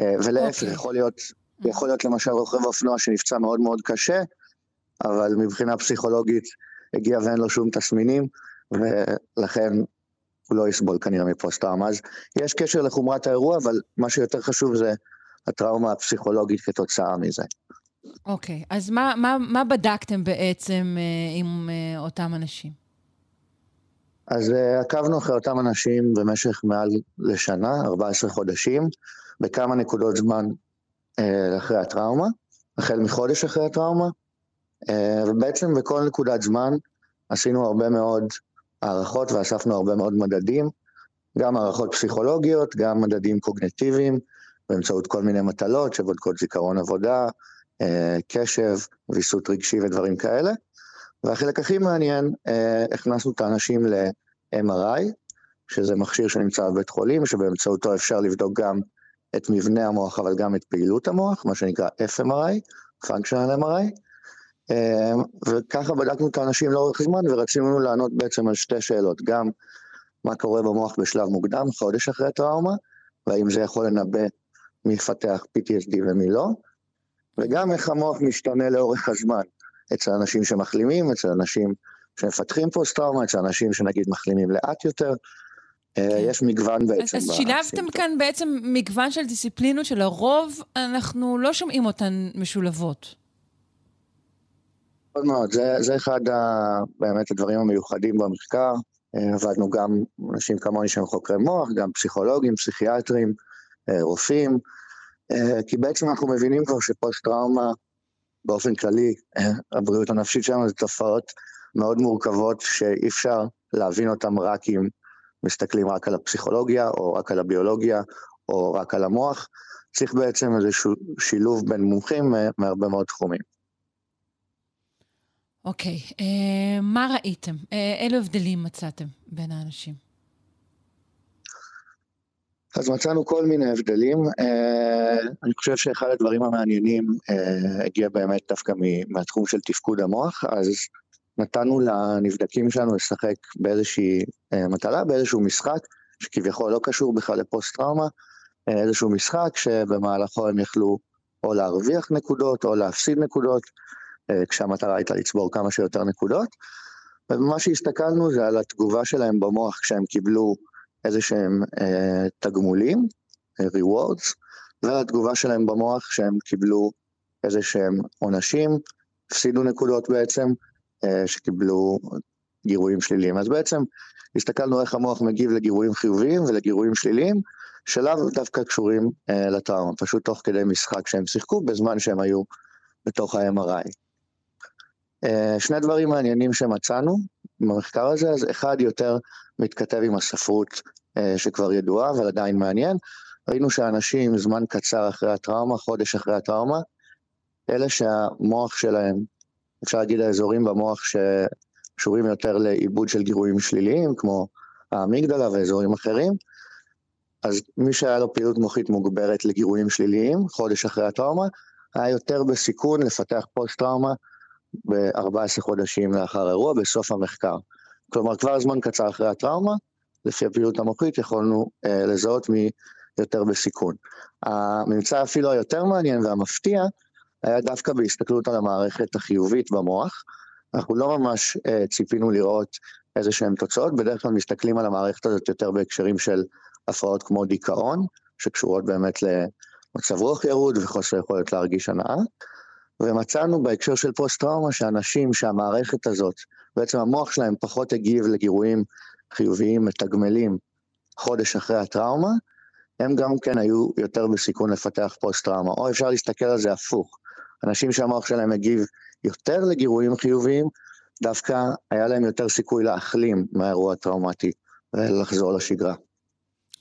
אה, ולהפך, okay. אוקיי. יכול להיות יכול להיות למשל רוכב אופנוע שנפצע מאוד מאוד קשה, אבל מבחינה פסיכולוגית הגיע ואין לו שום תסמינים, ולכן הוא לא יסבול כנראה מפוסט-טראומה. אז יש קשר לחומרת האירוע, אבל מה שיותר חשוב זה הטראומה הפסיכולוגית כתוצאה מזה. אוקיי, okay, אז מה, מה, מה בדקתם בעצם אה, עם אה, אותם אנשים? אז uh, עקבנו אחרי אותם אנשים במשך מעל לשנה, 14 חודשים, בכמה נקודות זמן אה, אחרי הטראומה, החל מחודש אחרי הטראומה, אה, ובעצם בכל נקודת זמן עשינו הרבה מאוד הערכות ואספנו הרבה מאוד מדדים, גם הערכות פסיכולוגיות, גם מדדים קוגנטיביים, באמצעות כל מיני מטלות שבודקות זיכרון עבודה, אה, קשב, ויסות רגשי ודברים כאלה. והחלק הכי מעניין, הכנסנו את האנשים ל-MRI, שזה מכשיר שנמצא בבית חולים, שבאמצעותו אפשר לבדוק גם את מבנה המוח, אבל גם את פעילות המוח, מה שנקרא FMRI, Functional MRI, וככה בדקנו את האנשים לאורך זמן ורצינו לענות בעצם על שתי שאלות, גם מה קורה במוח בשלב מוקדם, חודש אחרי הטראומה, והאם זה יכול לנבא מי יפתח PTSD ומי לא, וגם איך המוח משתנה לאורך הזמן, אצל אנשים שמחלימים, אצל אנשים שמפתחים פוסט-טראומה, אצל אנשים שנגיד מחלימים לאט יותר, אה, כן. יש מגוון בעצם. אז שילבתם כאן בעצם מגוון של דיסציפלינות שלרוב אנחנו לא שומעים אותן משולבות. מאוד מאוד, זה, זה אחד ה, באמת הדברים המיוחדים במחקר. אה, עבדנו גם אנשים כמוני שהם חוקרי מוח, גם פסיכולוגים, פסיכיאטרים, אה, רופאים, כי בעצם אנחנו מבינים כבר שפוסט-טראומה באופן כללי, הבריאות הנפשית שלנו זה תופעות מאוד מורכבות שאי אפשר להבין אותן רק עם מסתכלים רק על הפסיכולוגיה, או רק על הביולוגיה, או רק על המוח. צריך בעצם איזשהו שילוב בין מומחים אה, מהרבה מאוד תחומים. אוקיי, uh, מה ראיתם? Uh, אילו הבדלים מצאתם בין האנשים? אז מצאנו כל מיני הבדלים. Uh, אני חושב שאחד הדברים המעניינים uh, הגיע באמת דווקא מהתחום של תפקוד המוח, אז נתנו לנבדקים שלנו לשחק באיזושהי אה, מטלה, באיזשהו משחק, שכביכול לא קשור בכלל לפוסט-טראומה, אה, איזשהו משחק שבמהלכו הם יכלו או להרוויח נקודות או להפסיד נקודות, אה, כשהמטרה הייתה לצבור כמה שיותר נקודות. ומה שהסתכלנו זה על התגובה שלהם במוח כשהם קיבלו איזה שהם אה, תגמולים, rewards, ועל התגובה שלהם במוח כשהם קיבלו איזה שהם עונשים, הפסידו נקודות בעצם, אה, שקיבלו גירויים שליליים. אז בעצם הסתכלנו איך המוח מגיב לגירויים חיוביים ולגירויים שליליים, שלאו דווקא קשורים אה, לטראומה, פשוט תוך כדי משחק שהם שיחקו בזמן שהם היו בתוך ה-MRI. אה, שני דברים מעניינים שמצאנו במחקר הזה, אז אחד יותר מתכתב עם הספרות אה, שכבר ידועה, אבל עדיין מעניין. ראינו שאנשים זמן קצר אחרי הטראומה, חודש אחרי הטראומה, אלה שהמוח שלהם אפשר להגיד האזורים במוח שקשורים יותר לעיבוד של גירויים שליליים, כמו האמיגדלה ואזורים אחרים, אז מי שהיה לו פעילות מוחית מוגברת לגירויים שליליים, חודש אחרי הטראומה, היה יותר בסיכון לפתח פוסט-טראומה ב-14 חודשים לאחר האירוע, בסוף המחקר. כלומר, כבר זמן קצר אחרי הטראומה, לפי הפעילות המוחית יכולנו אה, לזהות מי יותר בסיכון. הממצא אפילו היותר מעניין והמפתיע היה דווקא בהסתכלות על המערכת החיובית במוח. אנחנו לא ממש אה, ציפינו לראות איזה שהן תוצאות, בדרך כלל מסתכלים על המערכת הזאת יותר בהקשרים של הפרעות כמו דיכאון, שקשורות באמת למצב רוח ירוד וחוסר יכולת להרגיש הנאה. ומצאנו בהקשר של פוסט-טראומה שאנשים שהמערכת הזאת, בעצם המוח שלהם פחות הגיב לגירויים חיוביים, מתגמלים, חודש אחרי הטראומה, הם גם כן היו יותר בסיכון לפתח פוסט-טראומה. או אפשר להסתכל על זה הפוך. אנשים שהמוח שלהם הגיב יותר לגירויים חיוביים, דווקא היה להם יותר סיכוי להחלים מהאירוע הטראומטי ולחזור לשגרה.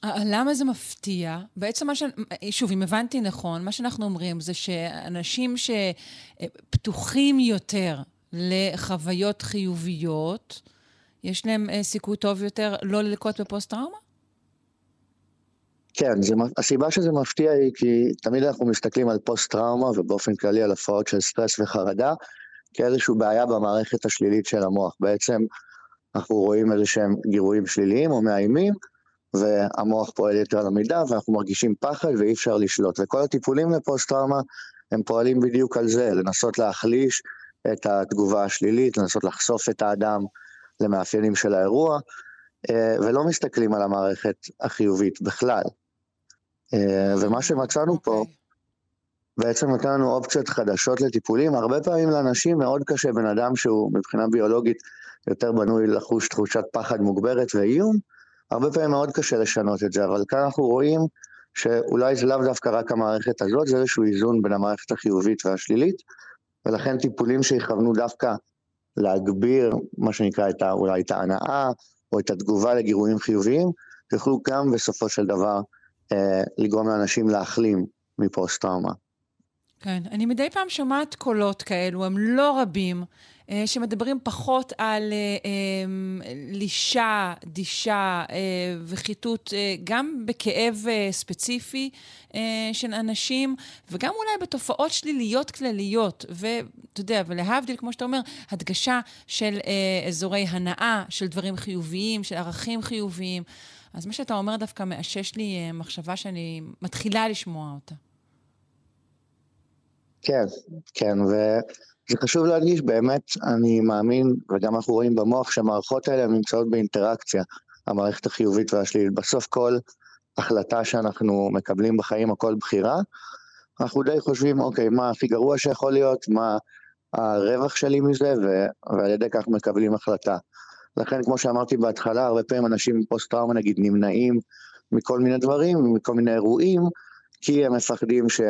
למה זה מפתיע? בעצם מה ש... שוב, אם הבנתי נכון, מה שאנחנו אומרים זה שאנשים שפתוחים יותר לחוויות חיוביות, יש להם אה, סיכוי טוב יותר לא ללקות בפוסט-טראומה? כן, זה, הסיבה שזה מפתיע היא כי תמיד אנחנו מסתכלים על פוסט-טראומה ובאופן כללי על הפרעות של סטרס וחרדה כאיזושהי בעיה במערכת השלילית של המוח. בעצם אנחנו רואים איזה שהם גירויים שליליים או מאיימים, והמוח פועל יותר למידה ואנחנו מרגישים פחד ואי אפשר לשלוט. וכל הטיפולים לפוסט-טראומה הם פועלים בדיוק על זה, לנסות להחליש את התגובה השלילית, לנסות לחשוף את האדם למאפיינים של האירוע, אה, ולא מסתכלים על המערכת החיובית בכלל. אה, ומה שמצאנו פה, אוקיי. בעצם נותן לנו אופציות חדשות לטיפולים. הרבה פעמים לאנשים מאוד קשה, בן אדם שהוא מבחינה ביולוגית יותר בנוי לחוש תחושת פחד מוגברת ואיום, הרבה פעמים מאוד קשה לשנות את זה, אבל כאן אנחנו רואים שאולי זה לאו דווקא רק המערכת הזאת, זה איזשהו איזון בין המערכת החיובית והשלילית, ולכן טיפולים שיכוונו דווקא להגביר, מה שנקרא, את ה, אולי את ההנאה, או את התגובה לגירויים חיוביים, יוכלו גם בסופו של דבר אה, לגרום לאנשים להחלים מפוסט-טראומה. כן, אני מדי פעם שומעת קולות כאלו, הם לא רבים, שמדברים פחות על אה, אמ, לישה, דישה וחיטוט, גם בכאב ספציפי של אנשים, וגם אולי בתופעות שליליות כלליות. ואתה יודע, ולהבדיל, כמו שאתה אומר, הדגשה של אזורי הנאה, של דברים חיוביים, של ערכים חיוביים. אז מה שאתה אומר דווקא מאשש לי מחשבה שאני מתחילה לשמוע אותה. כן, כן, וזה חשוב להדגיש, באמת, אני מאמין, וגם אנחנו רואים במוח שהמערכות האלה נמצאות באינטראקציה, המערכת החיובית והשלילית. בסוף כל החלטה שאנחנו מקבלים בחיים, או כל בחירה, אנחנו די חושבים, אוקיי, מה הכי גרוע שיכול להיות, מה הרווח שלי מזה, ו... ועל ידי כך מקבלים החלטה. לכן, כמו שאמרתי בהתחלה, הרבה פעמים אנשים עם פוסט-טראומה, נגיד, נמנעים מכל מיני דברים, מכל מיני אירועים, כי הם מפחדים ש...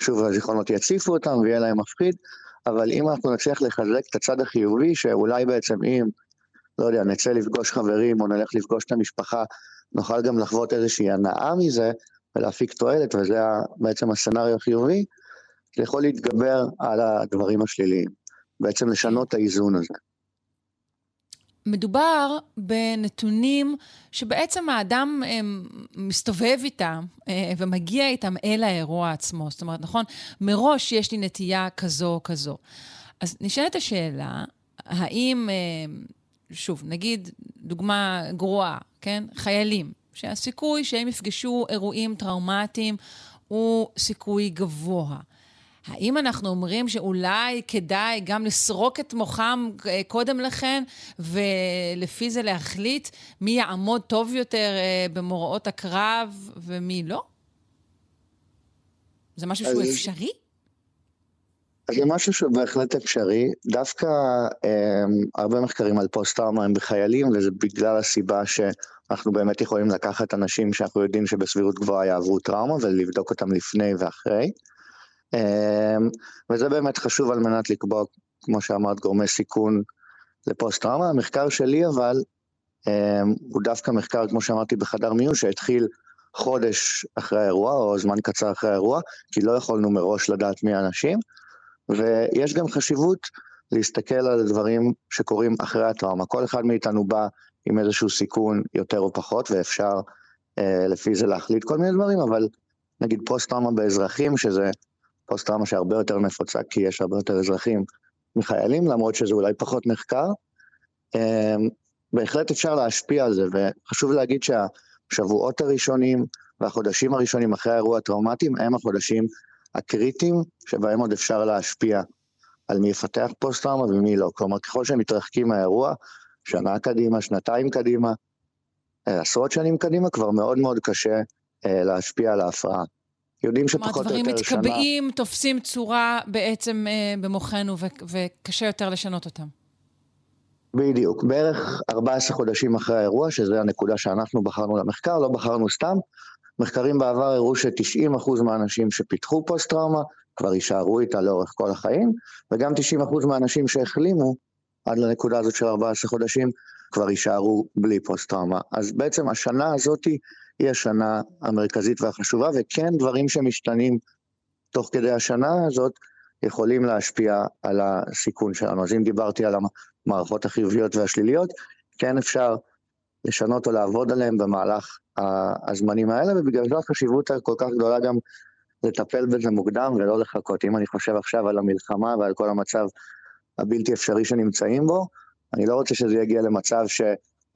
שוב הזיכרונות יציפו אותם ויהיה להם מפחיד, אבל אם אנחנו נצליח לחזק את הצד החיובי, שאולי בעצם אם, לא יודע, נצא לפגוש חברים או נלך לפגוש את המשפחה, נוכל גם לחוות איזושהי הנאה מזה ולהפיק תועלת, וזה בעצם הסצנריו החיובי, זה יכול להתגבר על הדברים השליליים, בעצם לשנות את האיזון הזה. מדובר בנתונים שבעצם האדם אה, מסתובב איתם אה, ומגיע איתם אל האירוע עצמו. זאת אומרת, נכון, מראש יש לי נטייה כזו או כזו. אז נשאלת השאלה, האם, אה, שוב, נגיד דוגמה גרועה, כן? חיילים, שהסיכוי שהם יפגשו אירועים טראומטיים הוא סיכוי גבוה. האם אנחנו אומרים שאולי כדאי גם לסרוק את מוחם אה, קודם לכן, ולפי זה להחליט מי יעמוד טוב יותר אה, במוראות הקרב ומי לא? זה משהו שהוא אפשרי? זה משהו שהוא בהחלט אפשרי. דווקא אה, הרבה מחקרים על פוסט-טראומה הם בחיילים, וזה בגלל הסיבה שאנחנו באמת יכולים לקחת אנשים שאנחנו יודעים שבסבירות גבוהה יעברו טראומה ולבדוק אותם לפני ואחרי. אמ, וזה באמת חשוב על מנת לקבוע, כמו שאמרת, גורמי סיכון לפוסט-טראומה. המחקר שלי אבל, אמ, הוא דווקא מחקר, כמו שאמרתי, בחדר מיון, שהתחיל חודש אחרי האירוע, או זמן קצר אחרי האירוע, כי לא יכולנו מראש לדעת מי האנשים, ויש גם חשיבות להסתכל על דברים שקורים אחרי הטראומה. כל אחד מאיתנו בא עם איזשהו סיכון יותר או פחות, ואפשר אה, לפי זה להחליט כל מיני דברים, אבל נגיד פוסט-טראומה באזרחים, שזה פוסט-טראומה שהרבה יותר נפוצה, כי יש הרבה יותר אזרחים מחיילים, למרות שזה אולי פחות מחקר. אמ, בהחלט אפשר להשפיע על זה, וחשוב להגיד שהשבועות הראשונים והחודשים הראשונים אחרי האירוע הטראומטי הם החודשים הקריטיים שבהם עוד אפשר להשפיע על מי יפתח פוסט-טראומה ומי לא. כלומר, ככל שהם מתרחקים מהאירוע, שנה קדימה, שנתיים קדימה, אה, עשרות שנים קדימה, כבר מאוד מאוד קשה אה, להשפיע על ההפרעה. יודעים שפחות או יותר שנה... כלומר, דברים מתקבעים. תופסים צורה בעצם אה, במוחנו, ו- וקשה יותר לשנות אותם. בדיוק. בערך 14 חודשים אחרי האירוע, שזו הנקודה שאנחנו בחרנו למחקר, לא בחרנו סתם. מחקרים בעבר הראו ש-90% מהאנשים שפיתחו פוסט-טראומה כבר יישארו איתה לאורך כל החיים, וגם 90% מהאנשים שהחלימו עד לנקודה הזאת של 14 חודשים, כבר יישארו בלי פוסט-טראומה. אז בעצם השנה הזאת היא השנה המרכזית והחשובה, וכן דברים שמשתנים תוך כדי השנה הזאת יכולים להשפיע על הסיכון שלנו. אז אם דיברתי על המערכות החיוביות והשליליות, כן אפשר לשנות או לעבוד עליהם במהלך הזמנים האלה, ובגלל זה החשיבות הכל כך גדולה גם לטפל בזה מוקדם ולא לחכות. אם אני חושב עכשיו על המלחמה ועל כל המצב הבלתי אפשרי שנמצאים בו, אני לא רוצה שזה יגיע למצב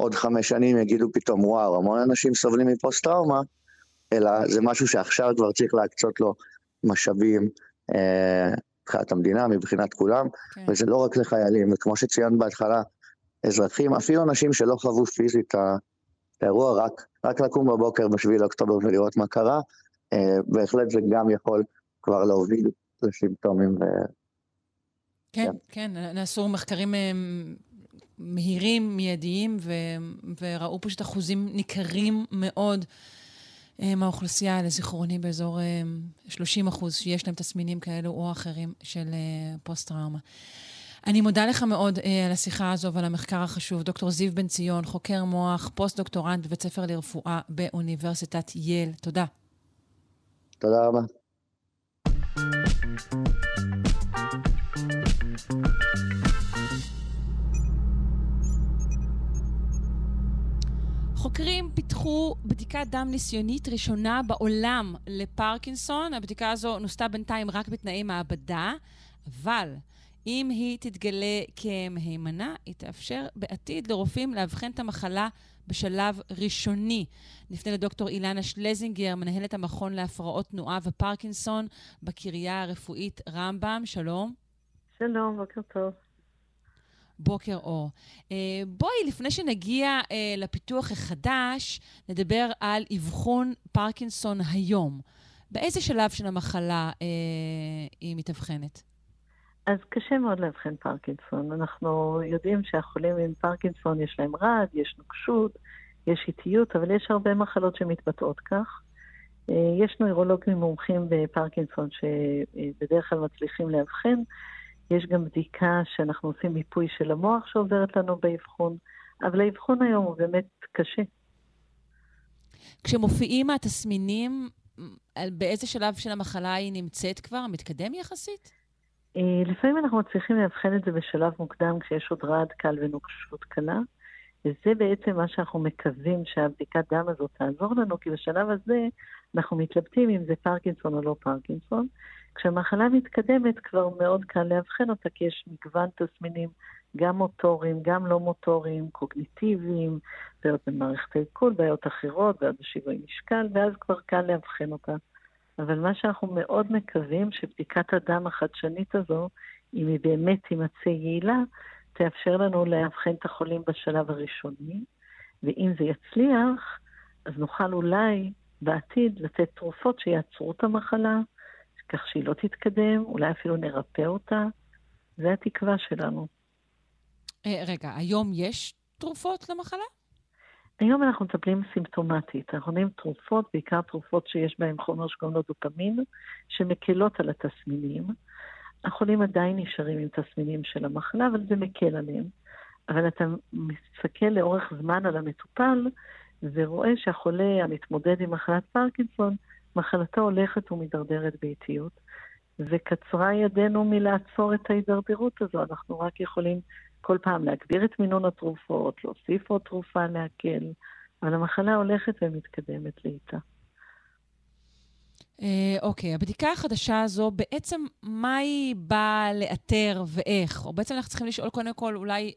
שעוד חמש שנים יגידו פתאום, וואו, המון אנשים סובלים מפוסט-טראומה, אלא זה משהו שעכשיו כבר צריך להקצות לו משאבים אה, מבחינת המדינה, מבחינת כולם, כן. וזה לא רק לחיילים, וכמו שציינת בהתחלה, אזרחים, אפילו אנשים שלא חוו פיזית את האירוע, רק, רק לקום בבוקר בשביל לאוקטובר ולראות מה קרה, אה, בהחלט זה גם יכול כבר להוביל לסימפטומים. ו... כן, כן, כן, נעשו מחקרים אה, מהירים, מיידיים, ו... וראו פשוט אחוזים ניכרים מאוד אה, מהאוכלוסייה, לזיכרוני, באזור 30 אחוז, שיש להם תסמינים כאלו או אחרים של פוסט-טראומה. אני מודה לך מאוד אה, על השיחה הזו ועל המחקר החשוב. דוקטור זיו בן ציון, חוקר מוח, פוסט-דוקטורנט בבית ספר לרפואה באוניברסיטת ייל. תודה. תודה רבה. חוקרים פיתחו בדיקת דם ניסיונית ראשונה בעולם לפרקינסון. הבדיקה הזו נוסתה בינתיים רק בתנאי מעבדה, אבל אם היא תתגלה כמהימנה, היא תאפשר בעתיד לרופאים לאבחן את המחלה בשלב ראשוני. נפנה לדוקטור אילנה שלזינגר, מנהלת המכון להפרעות תנועה ופרקינסון בקריה הרפואית רמב"ם. שלום. שלום, בוקר טוב. בוקר אור. Uh, בואי, לפני שנגיע uh, לפיתוח החדש, נדבר על אבחון פרקינסון היום. באיזה שלב של המחלה uh, היא מתאבחנת? אז קשה מאוד לאבחן פרקינסון. אנחנו יודעים שהחולים עם פרקינסון יש להם רעד, יש נוקשות, יש איטיות, אבל יש הרבה מחלות שמתבטאות כך. אה, יש נוירולוגים מומחים בפרקינסון שבדרך כלל מצליחים לאבחן. יש גם בדיקה שאנחנו עושים מיפוי של המוח שעוברת לנו באבחון, אבל האבחון היום הוא באמת קשה. כשמופיעים התסמינים, באיזה שלב של המחלה היא נמצאת כבר? מתקדם יחסית? אה, לפעמים אנחנו מצליחים לאבחן את זה בשלב מוקדם כשיש עוד רעד קל ונוקשות קלה, וזה בעצם מה שאנחנו מקווים שהבדיקת דם הזאת תעזור לנו, כי בשלב הזה אנחנו מתלבטים אם זה פרקינסון או לא פרקינסון. כשהמחלה מתקדמת כבר מאוד קל לאבחן אותה, כי יש מגוון תסמינים, גם מוטוריים, גם לא מוטוריים, קוגניטיביים, בעיות במערכת העיכול, בעיות אחרות, בעיות בשיווי משקל, ואז כבר קל לאבחן אותה. אבל מה שאנחנו מאוד מקווים, שבדיקת הדם החדשנית הזו, אם היא באמת תימצא יעילה, תאפשר לנו לאבחן את החולים בשלב הראשוני, ואם זה יצליח, אז נוכל אולי בעתיד לתת תרופות שיעצרו את המחלה, כך שהיא לא תתקדם, אולי אפילו נרפא אותה. זה התקווה שלנו. אה, רגע, היום יש תרופות למחלה? היום אנחנו מטפלים סימפטומטית. אנחנו נותנים תרופות, בעיקר תרופות שיש בהן חומר שקוראים לו דופמין, שמקלות על התסמינים. החולים עדיין נשארים עם תסמינים של המחלה, אבל זה מקל עליהם. אבל אתה מסתכל לאורך זמן על המטופל, ורואה שהחולה המתמודד עם מחלת פרקינסון, מחלתו הולכת ומידרדרת באיטיות, וקצרה ידינו מלעצור את ההידרדרות הזו. אנחנו רק יכולים כל פעם להגביר את מינון התרופות, להוסיף עוד תרופה להקל, אבל המחלה הולכת ומתקדמת לאיתה. אה, אוקיי, הבדיקה החדשה הזו, בעצם מה היא באה לאתר ואיך? או בעצם אנחנו צריכים לשאול קודם כל אולי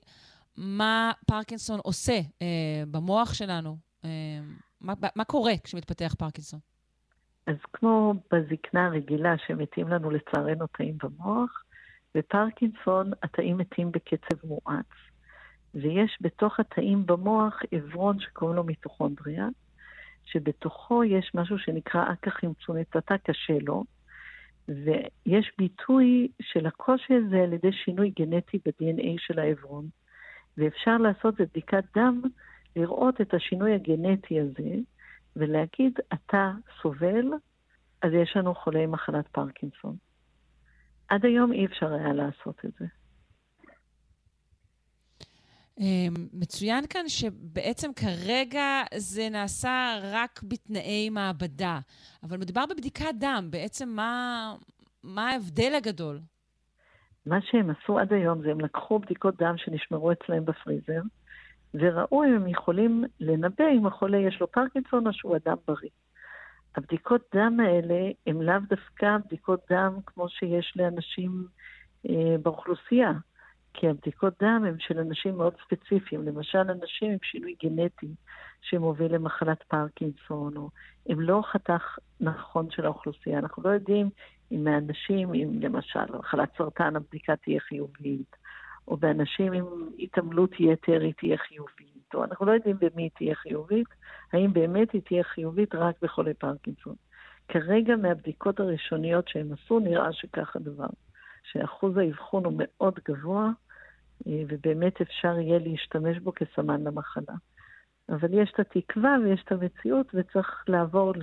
מה פרקינסון עושה אה, במוח שלנו? אה, מה, מה קורה כשמתפתח פרקינסון? אז כמו בזקנה הרגילה שמתים לנו לצערנו תאים במוח, בפרקינסון התאים מתים בקצב מואץ. ויש בתוך התאים במוח עברון שקוראים לו מיטוכונדריה, שבתוכו יש משהו שנקרא אקה חמצונית, התא קשה לו, ויש ביטוי של הקושי הזה על ידי שינוי גנטי ב-DNA של העברון. ואפשר לעשות בבדיקת דם, לראות את השינוי הגנטי הזה, ולהגיד, אתה סובל, אז יש לנו חולי מחלת פרקינסון. עד היום אי אפשר היה לעשות את זה. אמ, מצוין כאן שבעצם כרגע זה נעשה רק בתנאי מעבדה, אבל מדובר בבדיקת דם. בעצם מה, מה ההבדל הגדול? מה שהם עשו עד היום זה הם לקחו בדיקות דם שנשמרו אצלם בפריזר, וראו אם הם יכולים לנבא אם החולה יש לו פרקינסון או שהוא אדם בריא. הבדיקות דם האלה הן לאו דווקא בדיקות דם כמו שיש לאנשים אה, באוכלוסייה. כי הבדיקות דם הן של אנשים מאוד ספציפיים, למשל אנשים עם שינוי גנטי שמוביל למחלת פרקינסון, או הם לא חתך נכון של האוכלוסייה. אנחנו לא יודעים אם מאנשים עם למשל מחלת סרטן הבדיקה תהיה חיובית, או באנשים עם התעמלות יתר היא תהיה חיובית, או אנחנו לא יודעים במי היא תהיה חיובית, האם באמת היא תהיה חיובית רק בחולי פרקינסון. כרגע מהבדיקות הראשוניות שהם עשו נראה שכך הדבר. שאחוז האבחון הוא מאוד גבוה, אה, ובאמת אפשר יהיה להשתמש בו כסמן למחלה. אבל יש את התקווה ויש את המציאות, וצריך לעבור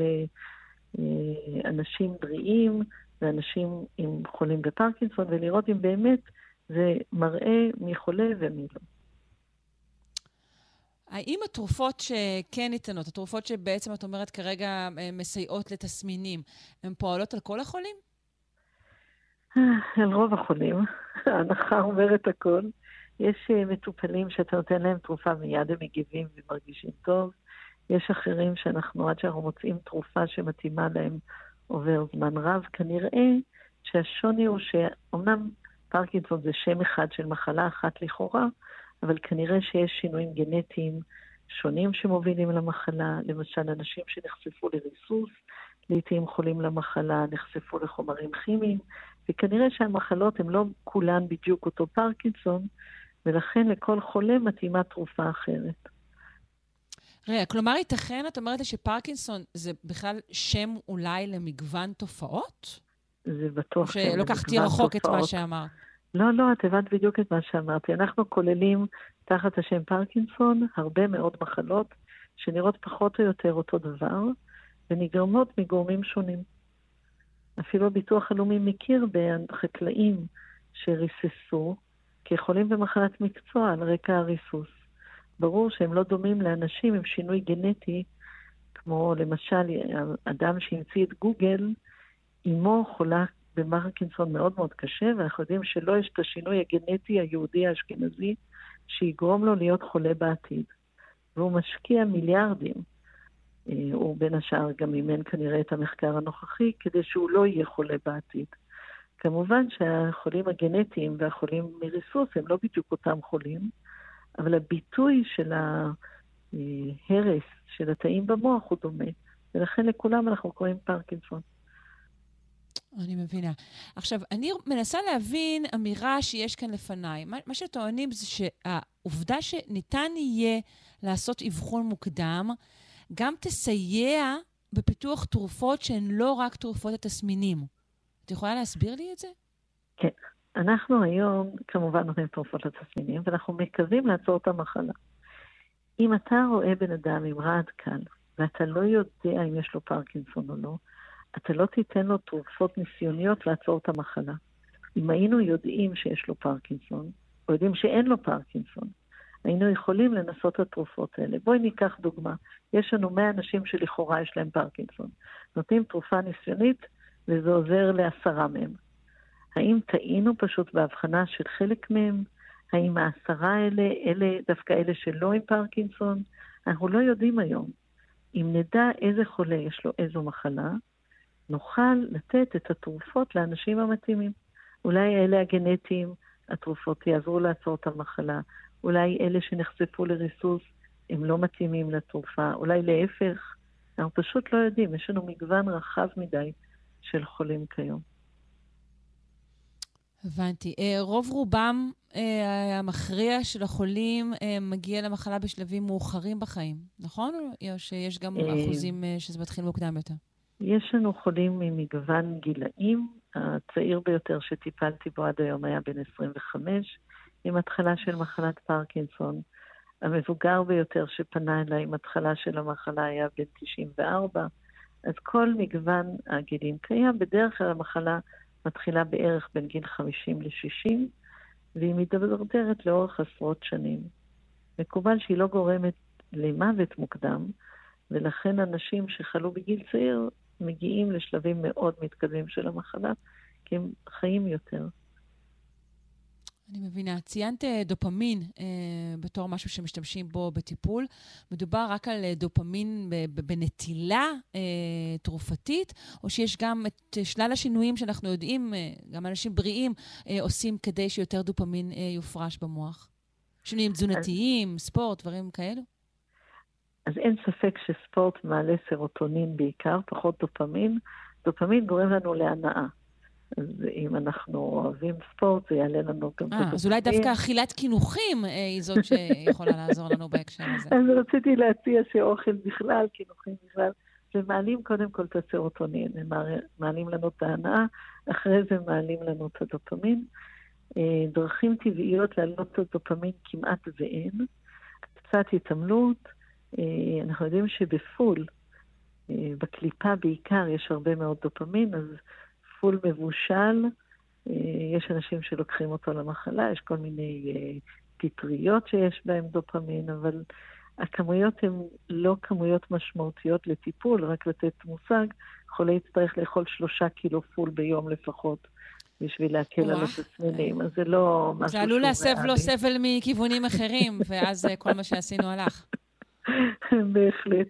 לאנשים בריאים ואנשים עם חולים בפרקינסון, ולראות אם באמת זה מראה מי חולה ומי לא. האם התרופות שכן ניתנות, התרופות שבעצם את אומרת כרגע אה, מסייעות לתסמינים, הן פועלות על כל החולים? אה, על רוב החולים. ההנחה אומרת הכל. יש אה, מטופלים שאתה נותן להם תרופה, מיד הם מגיבים ומרגישים טוב. יש אחרים שאנחנו, עד שאנחנו מוצאים תרופה שמתאימה להם, עובר זמן רב. כנראה שהשוני הוא שאומנם פרקינסון זה שם אחד של מחלה אחת לכאורה, אבל כנראה שיש שינויים גנטיים שונים שמובילים למחלה. למשל, אנשים שנחשפו לריסוס, לעיתים חולים למחלה, נחשפו לחומרים כימיים, וכנראה שהמחלות הן לא כולן בדיוק אותו פרקינסון, ולכן לכל חולה מתאימה תרופה אחרת. רגע, כלומר, ייתכן, את אומרת לי שפרקינסון זה בכלל שם אולי למגוון תופעות? זה בטוח שם למגוון תופעות. רחוק את מה שאמרת. לא, לא, את הבנת בדיוק את מה שאמרתי. אנחנו כוללים תחת השם פרקינסון הרבה מאוד מחלות שנראות פחות או יותר אותו דבר, ונגרמות מגורמים שונים. אפילו הביטוח הלאומי מכיר בחקלאים שריססו כחולים במחלת מקצוע על רקע הריסוס. ברור שהם לא דומים לאנשים עם שינוי גנטי, כמו למשל אדם שהמציא את גוגל, אמו חולה במרקינסון מאוד מאוד קשה, ואנחנו יודעים שלא יש את השינוי הגנטי היהודי האשכנזי שיגרום לו להיות חולה בעתיד. והוא משקיע מיליארדים. אה, הוא בין השאר גם אימן כנראה את המחקר הנוכחי, כדי שהוא לא יהיה חולה בעתיד. כמובן שהחולים הגנטיים והחולים מריסוס הם לא בדיוק אותם חולים, אבל הביטוי של ההרס של התאים במוח הוא דומה, ולכן לכולם אנחנו קוראים פרקינסון. אני מבינה. עכשיו, אני מנסה להבין אמירה שיש כאן לפניי. מה, מה שטוענים זה שהעובדה שניתן יהיה לעשות אבחון מוקדם, גם תסייע בפיתוח תרופות שהן לא רק תרופות התסמינים. את יכולה להסביר לי את זה? כן. אנחנו היום כמובן נותנים תרופות לתסמינים, ואנחנו מקווים לעצור את המחלה. אם אתה רואה בן אדם עם רעד קל, ואתה לא יודע אם יש לו פרקינסון או לא, אתה לא תיתן לו תרופות ניסיוניות לעצור את המחלה. אם היינו יודעים שיש לו פרקינסון, או יודעים שאין לו פרקינסון, היינו יכולים לנסות את התרופות האלה. בואי ניקח דוגמה. יש לנו 100 אנשים שלכאורה יש להם פרקינסון. נותנים תרופה ניסיונית, וזה עוזר לעשרה מהם. האם טעינו פשוט בהבחנה של חלק מהם? האם העשרה האלה, אלה דווקא אלה שלא עם פרקינסון? אנחנו לא יודעים היום. אם נדע איזה חולה יש לו איזו מחלה, נוכל לתת את התרופות לאנשים המתאימים. אולי אלה הגנטיים, התרופות יעזרו לעצור את המחלה. אולי אלה שנחשפו לריסוס, הם לא מתאימים לתרופה, אולי להפך, אנחנו פשוט לא יודעים, יש לנו מגוון רחב מדי של חולים כיום. הבנתי. אה, רוב רובם אה, המכריע של החולים אה, מגיע למחלה בשלבים מאוחרים בחיים, נכון? או שיש גם אחוזים שזה מתחיל מוקדם יותר? יש לנו חולים ממגוון גילאים. הצעיר ביותר שטיפלתי בו עד היום היה בן 25, עם התחלה של מחלת פרקינסון. המבוגר ביותר שפנה אליי עם התחלה של המחלה היה בן 94. אז כל מגוון הגילים קיים. בדרך כלל המחלה מתחילה בערך בין גיל 50 ל-60, והיא מתדרדרת לאורך עשרות שנים. מקובל שהיא לא גורמת למוות מוקדם, ולכן אנשים שחלו בגיל צעיר מגיעים לשלבים מאוד מתקדמים של המחלה, כי הם חיים יותר. אני מבינה. ציינת אה, דופמין אה, בתור משהו שמשתמשים בו בטיפול. מדובר רק על אה, דופמין בנטילה אה, תרופתית, או שיש גם את שלל השינויים שאנחנו יודעים, אה, גם אנשים בריאים אה, עושים כדי שיותר דופמין אה, יופרש במוח? שינויים תזונתיים, אז... ספורט, דברים כאלו? אז אין ספק שספורט מעלה סרוטונין בעיקר, פחות דופמין. דופמין גורם לנו להנאה. אז אם אנחנו אוהבים ספורט, זה יעלה לנו גם... אה, אז אולי דווקא אכילת קינוחים אה, היא זאת שיכולה לעזור לנו בהקשר הזה. אז רציתי להציע שאוכל בכלל, קינוחים בכלל, ומעלים קודם כל את הסרוטונין, הם מעלים לנו את ההנאה, אחרי זה מעלים לנו את הדופמין. אה, דרכים טבעיות להעלות את הדופמין כמעט ואין. קצת התעמלות, אנחנו יודעים שבפול, בקליפה בעיקר, יש הרבה מאוד דופמין, אז פול מבושל, אה, יש אנשים שלוקחים אותו למחלה, יש כל מיני אה, פטריות שיש בהן דופמין, אבל הכמויות הן לא כמויות משמעותיות לטיפול, רק לתת מושג, חולה יצטרך לאכול שלושה קילו פול ביום לפחות. בשביל להקל על התסמינים, אז זה לא משהו שהוא זה עלול להסב לו סבל מכיוונים אחרים, ואז אה, כל מה שעשינו הלך. בהחלט.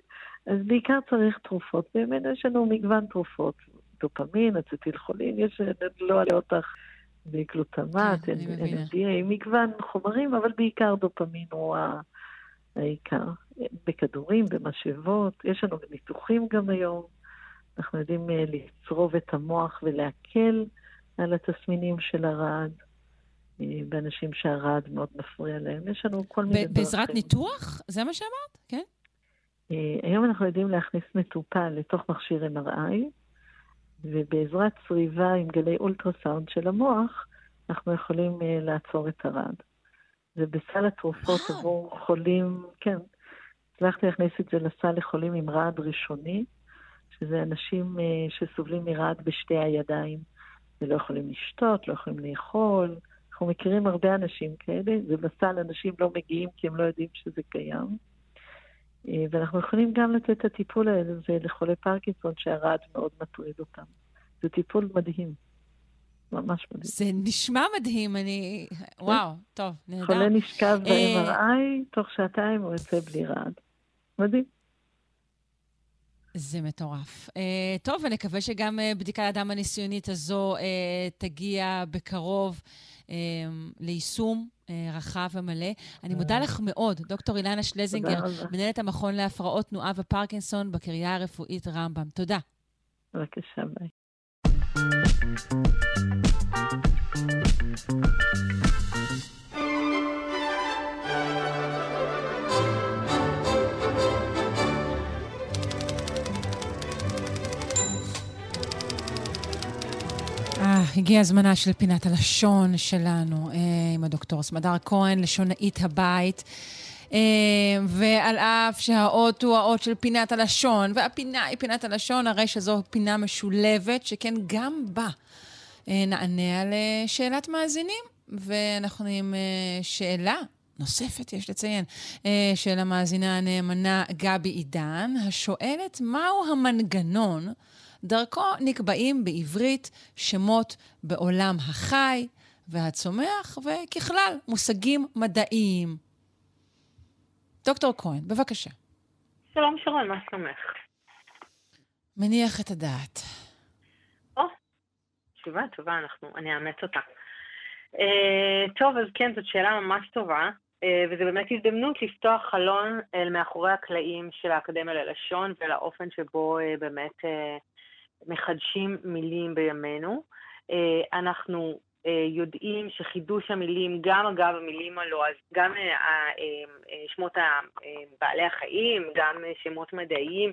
אז בעיקר צריך תרופות. באמת יש לנו מגוון תרופות. דופמין, אצטיל חולין, יש, לא עלי אותך, בגלוטמט, כן, NDA, מגוון חומרים, אבל בעיקר דופמין הוא העיקר. בכדורים, במשאבות, יש לנו ניתוחים גם היום. אנחנו יודעים אה, לצרוב את המוח ולהקל על התסמינים של הרעד. אה, באנשים שהרעד מאוד מפריע להם. יש לנו כל מיני דרכים. בעזרת ניתוח? זה מה שאמרת? כן? אה, היום אנחנו יודעים להכניס מטופל לתוך מכשיר MRI, ובעזרת צריבה עם גלי אולטרסאונד של המוח, אנחנו יכולים uh, לעצור את הרעד. ובסל התרופות עבור חולים, כן, הצלחתי להכניס את זה לסל לחולים עם רעד ראשוני, שזה אנשים שסובלים מרעד בשתי הידיים, ולא יכולים לשתות, לא יכולים לאכול. אנחנו מכירים הרבה אנשים כאלה, ובסל אנשים לא מגיעים כי הם לא יודעים שזה קיים. אה, ואנחנו יכולים גם לתת את הטיפול הזה לחולי פרקינסון שהרעד מאוד מטריד אותם. זה טיפול מדהים. ממש מדהים. זה נשמע מדהים, אני... כן. וואו, טוב, נהדר. חולה נשכב אה, ב-MRI, תוך שעתיים הוא יוצא בלי רעד. מדהים. זה מטורף. Uh, טוב, ונקווה שגם uh, בדיקת הדם הניסיונית הזו uh, תגיע בקרוב ליישום uh, רחב ומלא. אני מודה לך מאוד, דוקטור אילנה שלזינגר, מנהלת המכון להפרעות תנועה ופרקינסון בקריה הרפואית רמב"ם. תודה. בבקשה, ביי. אה, הגיע הזמנה של פינת הלשון שלנו אה, עם הדוקטור סמדר כהן, לשונאית הבית. אה, ועל אף שהאות הוא האות של פינת הלשון, והפינה היא פינת הלשון, הרי שזו פינה משולבת, שכן גם בה נענה על שאלת מאזינים. ואנחנו עם שאלה נוספת, יש לציין, של המאזינה הנאמנה גבי עידן, השואלת מהו המנגנון דרכו נקבעים בעברית שמות בעולם החי והצומח, וככלל, מושגים מדעיים. דוקטור כהן, בבקשה. שלום שרון, מה שלומך? מניח את הדעת. או, תשובה טובה, אנחנו, אני אאמץ אותה. Uh, טוב, אז כן, זאת שאלה ממש טובה. וזו באמת הזדמנות לפתוח חלון אל מאחורי הקלעים של האקדמיה ללשון ולאופן שבו באמת מחדשים מילים בימינו. אנחנו אה, יודעים שחידוש המילים, גם אגב המילים הלועז, גם אה, אה, שמות בעלי החיים, גם שמות מדעיים,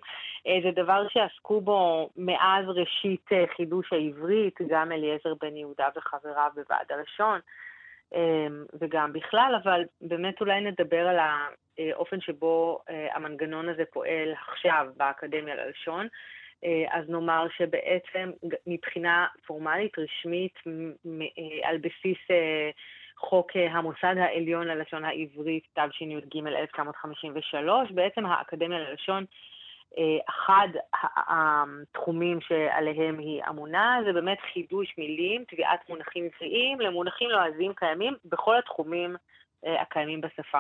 זה דבר שעסקו בו מאז ראשית חידוש העברית, גם אליעזר בן יהודה וחבריו בוועד הלשון, וגם בכלל, אבל באמת אולי נדבר על האופן שבו המנגנון הזה פועל עכשיו באקדמיה ללשון. אה, אז נאמר שבעצם מבחינה פורמלית, רשמית, אה, על בסיס אה, חוק המוסד העליון ללשון העברית, תשי"ג 1953, בעצם האקדמיה ללשון, אחד התחומים שעליהם היא אמונה זה באמת חידוש מילים, תביעת מונחים עבריים למונחים לועזיים קיימים בכל התחומים הקיימים בשפה.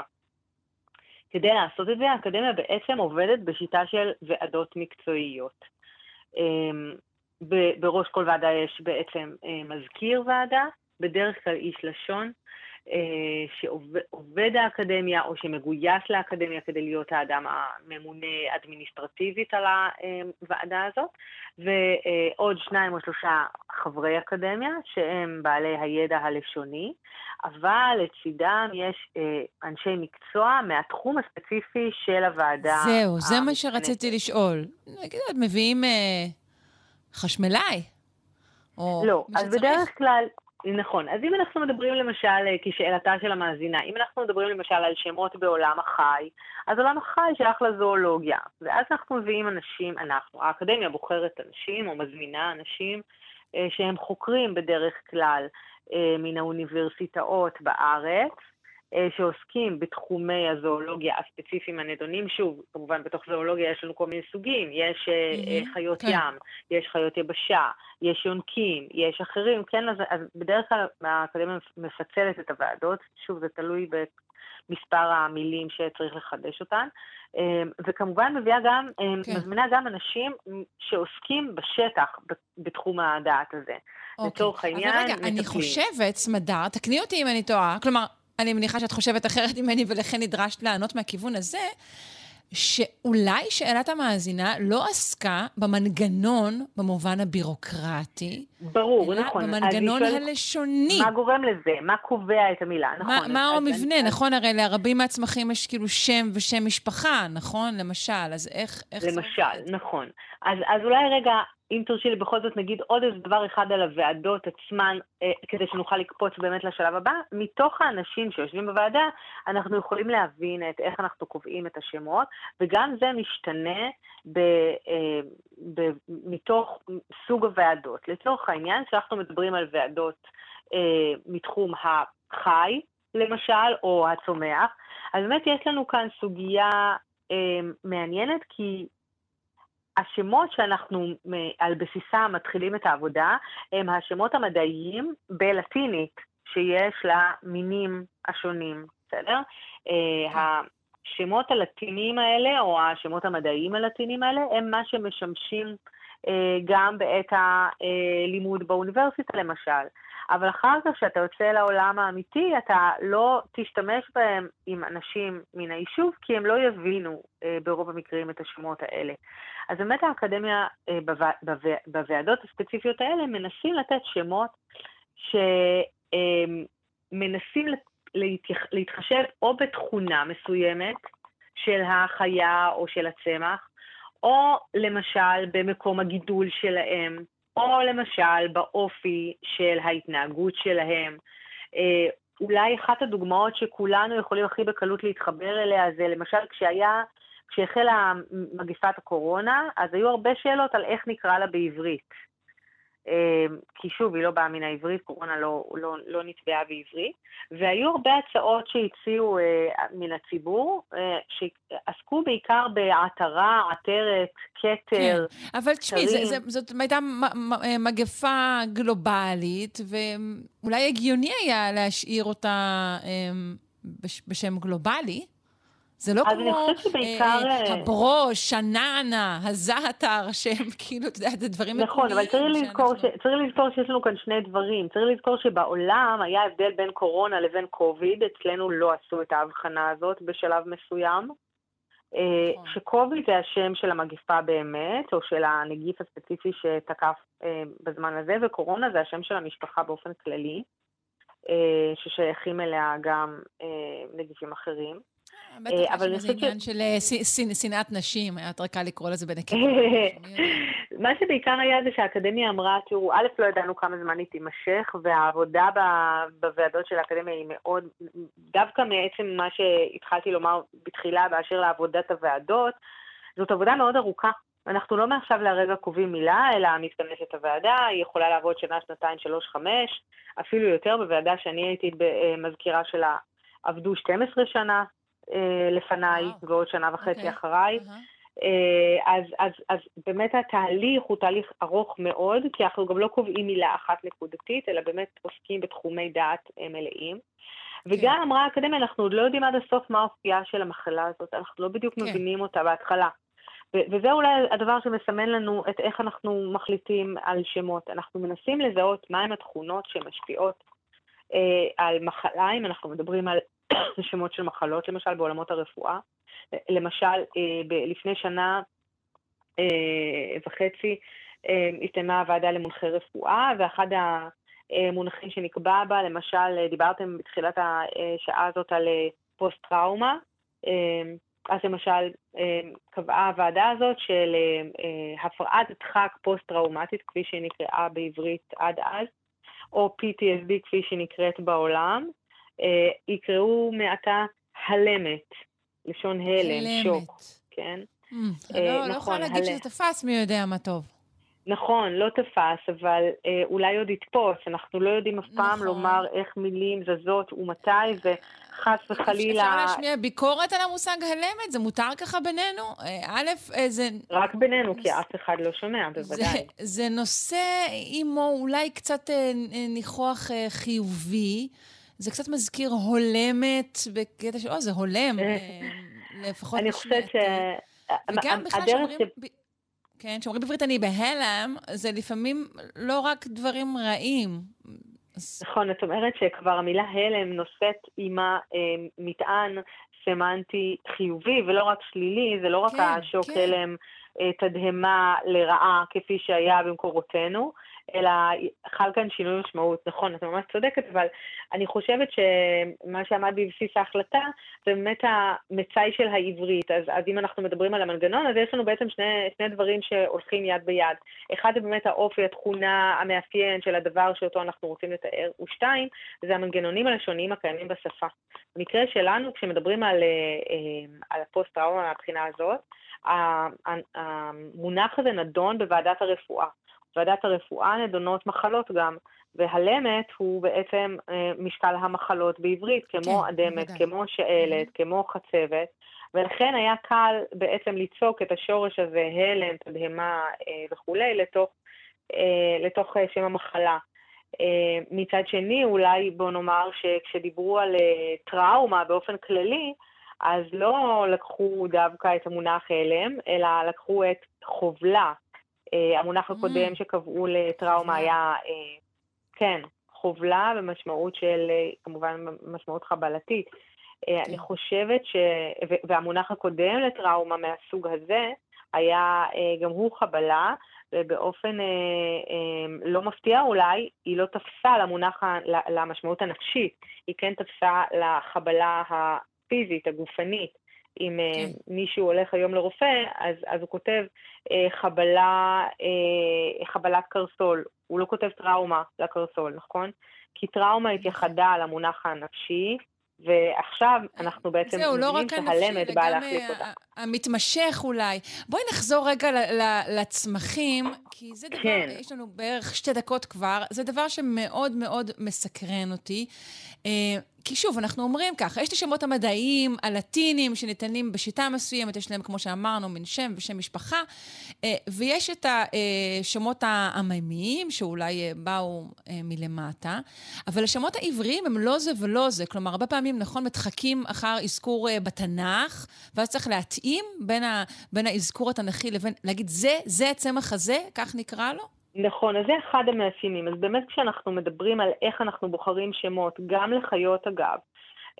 כדי לעשות את זה, האקדמיה בעצם עובדת בשיטה של ועדות מקצועיות. אמ, בראש כל ועדה יש בעצם אה, מזכיר ועדה, בדרך כלל איש לשון, שעובד האקדמיה או שמגויס לאקדמיה כדי להיות האדם הממונה אדמיניסטרטיבית על הוועדה הזאת, ועוד שניים או שלושה חברי אקדמיה שהם בעלי הידע הלשוני, אבל לצידם יש אה, אנשי מקצוע מהתחום הספציפי של הוועדה. זהו, זה מה שרציתי לשאול. נגיד, מביאים אה, חשמלאי? לא, אז בדרך כלל, נכון. אז אם אנחנו מדברים למשל, אה, כשאלתה של המאזינה, אם אנחנו מדברים למשל על שמות בעולם החי, אז עולם החי שייך לזואולוגיה. ואז אנחנו מביאים אנשים, אנחנו, האקדמיה בוחרת אנשים או מזמינה אנשים אה, שהם חוקרים בדרך כלל אה, מן האוניברסיטאות בארץ, שעוסקים בתחומי הזואולוגיה הספציפיים הנדונים. שוב, כמובן בתוך זואולוגיה יש לנו כל מיני סוגים, יש mm-hmm, חיות כן. ים, יש חיות יבשה, יש יונקים, יש אחרים, כן, אז, אז בדרך כלל האקדמיה מפצלת את הוועדות, שוב, זה תלוי במספר המילים שצריך לחדש אותן, וכמובן מביאה גם, כן. מזמינה גם אנשים שעוסקים בשטח בתחום הדעת הזה. אוקיי. לצורך העניין, אבל רגע, מטפלים. אני חושבת, סמדר, תקני אותי אם אני טועה, כלומר, אני מניחה שאת חושבת אחרת ממני ולכן נדרשת לענות מהכיוון הזה, שאולי שאלת המאזינה לא עסקה במנגנון במובן הבירוקרטי. ברור, אלא נכון. במנגנון הלשוני. מה גורם לזה? מה קובע את המילה, נכון. מה, מה המבנה, אני... נכון? הרי לרבים מהצמחים יש כאילו שם ושם משפחה, נכון? למשל, אז איך... איך למשל, זה... נכון. אז, אז אולי רגע אם תרשי לי בכל זאת נגיד עוד איזה דבר אחד על הוועדות עצמן, אה, כדי שנוכל לקפוץ באמת לשלב הבא. מתוך האנשים שיושבים בוועדה, אנחנו יכולים להבין את איך אנחנו קובעים את השמות, וגם זה משתנה ב, אה, ב, מתוך סוג הוועדות. לצורך העניין, כשאנחנו מדברים על ועדות אה, מתחום החי, למשל, או הצומח, אז באמת יש לנו כאן סוגיה מעניינת, כי השמות שאנחנו על בסיסם מתחילים את העבודה הם השמות המדעיים בלטינית שיש למינים השונים, בסדר? כן. השמות הלטיניים האלה, או השמות המדעיים הלטיניים האלה, הם מה שמשמשים אה, גם בעת הלימוד באוניברסיטה למשל. אבל אחר כך, כשאתה יוצא לעולם האמיתי, אתה לא תשתמש בהם עם אנשים מן היישוב, כי הם לא יבינו אה, ברוב המקרים את השמות האלה. אז באמת האקדמיה אה, בווע, בווע, בוועדות הספציפיות האלה מנסים לתת שמות שמנסים אה, להתייח, להתחשב או בתכונה מסוימת של החיה או של הצמח, או למשל במקום הגידול שלהם, או למשל באופי של ההתנהגות שלהם. אה, אולי אחת הדוגמאות שכולנו יכולים הכי בקלות להתחבר אליה זה למשל כשהיה, כשהחלה מגפת הקורונה, אז היו הרבה שאלות על איך נקרא לה בעברית. אמ, כי שוב, היא לא באה מן העברית, קורונה לא, לא, לא נתבעה בעברית, והיו הרבה הצעות שהציעו אה, מן הציבור, אה, שעסקו בעיקר בעטרה, עטרת, כתר. כן, אבל תשמעי, זאת הייתה מגפה גלובלית, ואולי הגיוני היה להשאיר אותה אה, בשם גלובלי. זה לא כמו שבעיקר... אה, אה, הברוש, הנענה, הזעתר, שהם כאילו, אתה יודע, זה דברים מקומיים. נכון, אבל צריך לזכור, ש... צריך לזכור שיש לנו כאן שני דברים. צריך לזכור שבעולם היה הבדל בין קורונה לבין קוביד, אצלנו לא עשו את ההבחנה הזאת בשלב מסוים. אה, נכון. שקוביד זה השם של המגיפה באמת, או של הנגיף הספציפי שתקף בזמן הזה, וקורונה זה השם של המשפחה באופן כללי, ששייכים אליה גם נגיפים אחרים. בטח אה, יש איזה עניין של אה, שנאת נשים, היה יותר קל לקרוא לזה בנקבה. מה שבעיקר היה זה שהאקדמיה אמרה, תראו, א', לא ידענו כמה זמן היא תימשך, והעבודה בוועדות של האקדמיה היא מאוד, דווקא מעצם מה שהתחלתי לומר בתחילה באשר לעבודת הוועדות, זאת עבודה מאוד ארוכה. אנחנו לא מעכשיו לרגע קובעים מילה, אלא מתכנסת הוועדה, היא יכולה לעבוד שנה, שנתיים, שלוש, חמש, אפילו יותר. בוועדה שאני הייתי אה, מזכירה שלה עבדו 12 שנה, אה, לפניי וואו. ועוד שנה וחצי okay. אוקיי. אחריי. Uh-huh. אז, אז, אז באמת התהליך הוא תהליך ארוך מאוד, כי אנחנו גם לא קובעים מילה אחת נקודתית, אלא באמת עוסקים בתחומי דעת אה, מלאים. Okay. וגם כן. אמרה האקדמיה, אנחנו עוד לא יודעים עד הסוף מה האופייה של המחלה הזאת, אנחנו לא בדיוק. כן. מבינים אותה בהתחלה. וזה אולי הדבר שמסמן לנו את איך אנחנו מחליטים על שמות. אנחנו מנסים לזהות מהם התכונות שמשפיעות אה, על מחלה, אם אנחנו מדברים על שמות של מחלות, למשל בעולמות הרפואה. למשל, אה, לפני שנה אה, וחצי אה, הסתיימה הוועדה למונחי רפואה, ואחד המונחים שנקבע בה, למשל, דיברתם בתחילת השעה הזאת על פוסט-טראומה, אז למשל קבעה הוועדה הזאת של הפרעת דחק פוסט-טראומטית, כפי שהיא נקראה בעברית עד אז, או PTSD כפי שהיא נקראת בעולם, אה, יקראו מעתה הלמת, לשון הלם, שוק, כן? Mm, אה, לא, נכון, לא יכולה להגיד שזה תפס מי יודע מה טוב. נכון, לא תפס, אבל אה, אולי עוד יתפוס. אנחנו לא יודעים אף פעם נכון. לומר איך מילים זזות ומתי, וחס וחלילה... אפשר להשמיע ביקורת על המושג הלמת? זה מותר ככה בינינו? אה, א', אה, זה... רק בינינו, כי אף אחד לא שומע, בוודאי. זה, זה נושא עמו אולי קצת אה, ניחוח אה, חיובי. זה קצת מזכיר הולמת בקטע של, או, זה הולם, אה, לפחות אני חושבת ש... וגם בכלל שאומרים... כן, כשאומרים בעברית אני בהלם, זה לפעמים לא רק דברים רעים. נכון, את אומרת שכבר המילה הלם נושאת עימה אה, מטען סמנטי חיובי ולא רק שלילי, זה לא רק כן, השוק כן. הלם אה, תדהמה לרעה כפי שהיה במקורותינו, אלא חל כאן שינוי משמעות. נכון, את ממש צודקת, אבל אני חושבת שמה שעמד בבסיס ההחלטה זה באמת המצאי של העברית. אז, אז אם אנחנו מדברים על המנגנון, אז יש לנו בעצם שני, שני דברים שהולכים יד ביד. אחד זה באמת האופי, התכונה, המאפיין של הדבר שאותו אנחנו רוצים לתאר, ושתיים, זה המנגנונים הלשוניים הקיימים בשפה. במקרה שלנו, כשמדברים על, אה, על הפוסט-טראומה מהבחינה הזאת, המונח הזה נדון בוועדת הרפואה. ועדת הרפואה נדונות מחלות גם, והלמת הוא בעצם אה, משקל המחלות בעברית, כמו כן, אדמת. כמו שאלת, mm-hmm. כמו חצבת, ולכן היה קל בעצם ליצוק את השורש הזה, הלם, תדהמה אה, וכולי, לתוך, אה, לתוך שם המחלה. מצד שני, אולי בוא נאמר שכשדיברו על טראומה באופן כללי, אז לא לקחו דווקא את המונח הלם, אלא לקחו את חובלה, המונח הקודם mm. שקבעו לטראומה היה, אה, כן, חובלה במשמעות של, אה, כמובן, משמעות חבלתית. כן. אני חושבת ש... והמונח הקודם לטראומה מהסוג הזה היה גם הוא חבלה, ובאופן לא מפתיע אולי, היא לא תפסה למונח, למשמעות הנפשית, היא כן תפסה לחבלה הפיזית, הגופנית. אם כן. מישהו הולך היום לרופא, אז, אז הוא כותב אה, חבלה, אה, חבלת קרסול, הוא לא כותב טראומה לקרסול, נכון? כי טראומה התייחדה על המונח הנפשי, ועכשיו אנחנו בעצם זהו, לא רק הנפשי, באה להחליף אותה. המתמשך אולי. בואי נחזור רגע לצמחים, כי זה דבר, כן. יש לנו בערך שתי דקות כבר, זה דבר שמאוד מאוד מסקרן אותי. אה, כי שוב, אנחנו אומרים ככה, יש את השמות המדעיים, הלטינים, שניתנים בשיטה מסוימת, יש להם, כמו שאמרנו, מין שם ושם משפחה, אה, ויש את השמות העממיים, שאולי אה, באו מלמטה, אבל השמות העבריים הם לא זה ולא זה. כלומר, הרבה פעמים, נכון, מתחקים אחר אזכור בתנ"ך, ואז צריך להתאים בין, ה, בין האזכור התנ"כי לבין, להגיד, זה, זה הצמח הזה, כך נקרא לו? נכון, אז זה אחד המאפיינים. אז באמת כשאנחנו מדברים על איך אנחנו בוחרים שמות, גם לחיות אגב,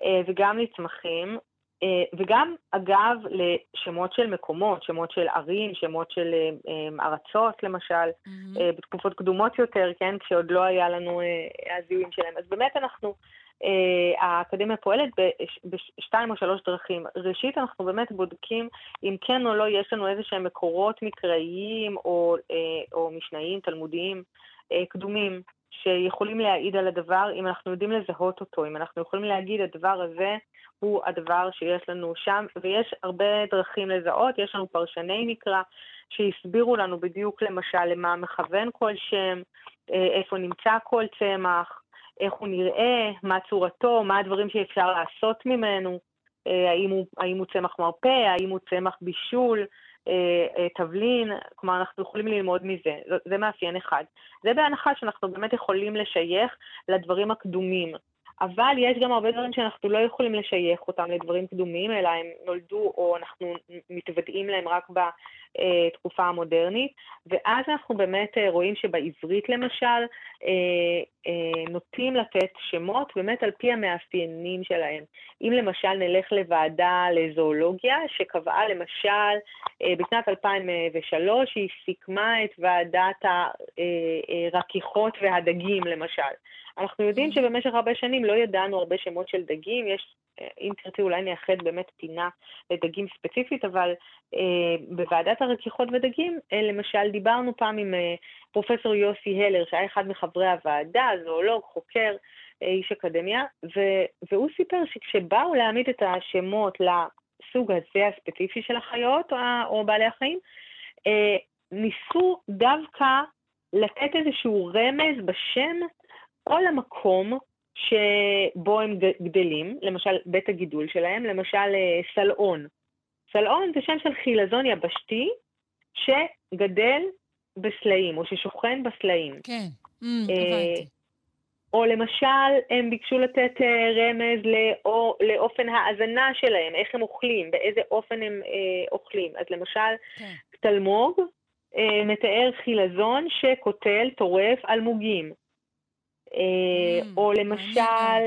אה, וגם לצמחים, אה, וגם אגב לשמות של מקומות, שמות של ערים, שמות של אה, ארצות למשל, mm-hmm. בתקופות קדומות יותר, כן, כשעוד לא היה לנו הזיהויים שלהם. אז באמת אנחנו האקדמיה פועלת בשתיים או שלוש דרכים. ראשית, אנחנו באמת בודקים אם כן או לא יש לנו איזה שהם מקורות מקראיים או, אה, או משנאיים, תלמודיים אה, קדומים, שיכולים להעיד על הדבר, אם אנחנו יודעים לזהות אותו, אם אנחנו יכולים להגיד הדבר הזה הוא הדבר שיש לנו שם, ויש הרבה דרכים לזהות, יש לנו פרשני מקרא שהסבירו לנו בדיוק למשל למה מכוון כל שם, איפה נמצא כל צמח, איך הוא נראה, מה צורתו, מה הדברים שאפשר לעשות ממנו, אה, האם הוא, האם הוא צמח מרפא, האם הוא צמח בישול, אה, אה, תבלין, כלומר אנחנו יכולים ללמוד מזה, זה מאפיין אחד. זה בהנחה שאנחנו באמת יכולים לשייך לדברים הקדומים. אבל יש גם הרבה דברים שאנחנו לא יכולים לשייך אותם לדברים קדומים, אלא הם נולדו או אנחנו מתוודעים להם רק בתקופה המודרנית, ואז אנחנו באמת אה, רואים שבעברית למשל אה, אה, נוטים לתת שמות באמת על פי המאפיינים שלהם. אם למשל נלך לוועדה לזואולוגיה, שקבעה למשל בשנת 2003, היא סיכמה את ועדת הרכיכות והדגים למשל. אנחנו יודעים שבמשך הרבה שנים לא ידענו הרבה שמות של דגים, יש, אה, אם תרצי אולי נייחד באמת פינה לדגים ספציפית, אבל אה, בוועדת הרכיכות ודגים, אה, למשל, דיברנו פעם עם אה, פרופסור יוסי הלר, שהיה אחד מחברי הוועדה, זואולוג, חוקר, אה, איש אקדמיה, ו, והוא סיפר שכשבאו להעמיד את השמות לסוג הזה הספציפי של החיות או, או בעלי החיים, אה, ניסו דווקא לתת איזשהו רמז בשם או למקום שבו הם גדלים, למשל בית הגידול שלהם, למשל אה, סלעון. סלעון זה שם של חילזון יבשתי שגדל בסלעים, או ששוכן בסלעים. כן, mm, הבנתי. או למשל, הם ביקשו לתת אה, רמז לא, לאופן ההאזנה שלהם, איך הם אוכלים, באיזה אופן הם אה, אוכלים. אז למשל, כן. תלמוג אה, מתאר חילזון שקוטל, טורף, אלמוגים. אה, או למשל,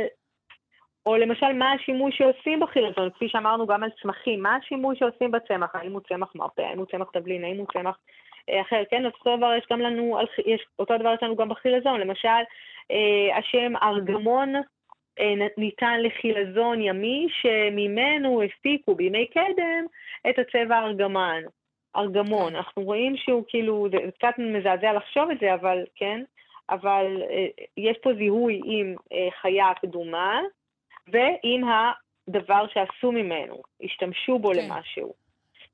או למשל מה השימוש שעושים בחילזון, כפי שאמרנו גם על צמחים, מה השימוש שעושים בצמח, האם הוא צמח מרפא, האם הוא צמח תבלין, האם הוא צמח אה, אחר, כן, אותו דבר יש גם לנו, יש, אותו דבר יש לנו גם בחילזון, למשל אה, השם ארגמון ניתן לחילזון ימי שממנו הפיקו בימי קדם את הצבע ארגמן, ארגמון. אנחנו רואים שהוא כאילו, זה קצת מזעזע לחשוב את זה, אבל כן, אבל אה, יש פה זיהוי עם אה, חיה קדומה ועם הדבר שעשו ממנו, השתמשו בו כן. למשהו.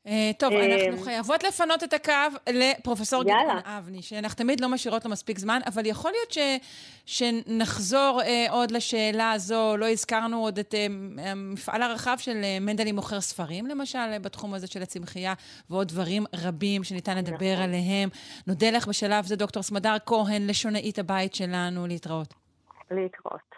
Uh, טוב, אנחנו חייבות לפנות את הקו לפרופסור גדעון אבני, שאנחנו תמיד לא משאירות לו מספיק זמן, אבל יכול להיות ש, שנחזור uh, עוד לשאלה הזו, לא הזכרנו עוד את uh, המפעל הרחב של uh, מנדלי מוכר ספרים, למשל, בתחום הזה של הצמחייה, ועוד דברים רבים שניתן לדבר נכון. עליהם. נודה לך בשלב זה, דוקטור סמדר כהן, לשונאית הבית שלנו, להתראות. להתראות.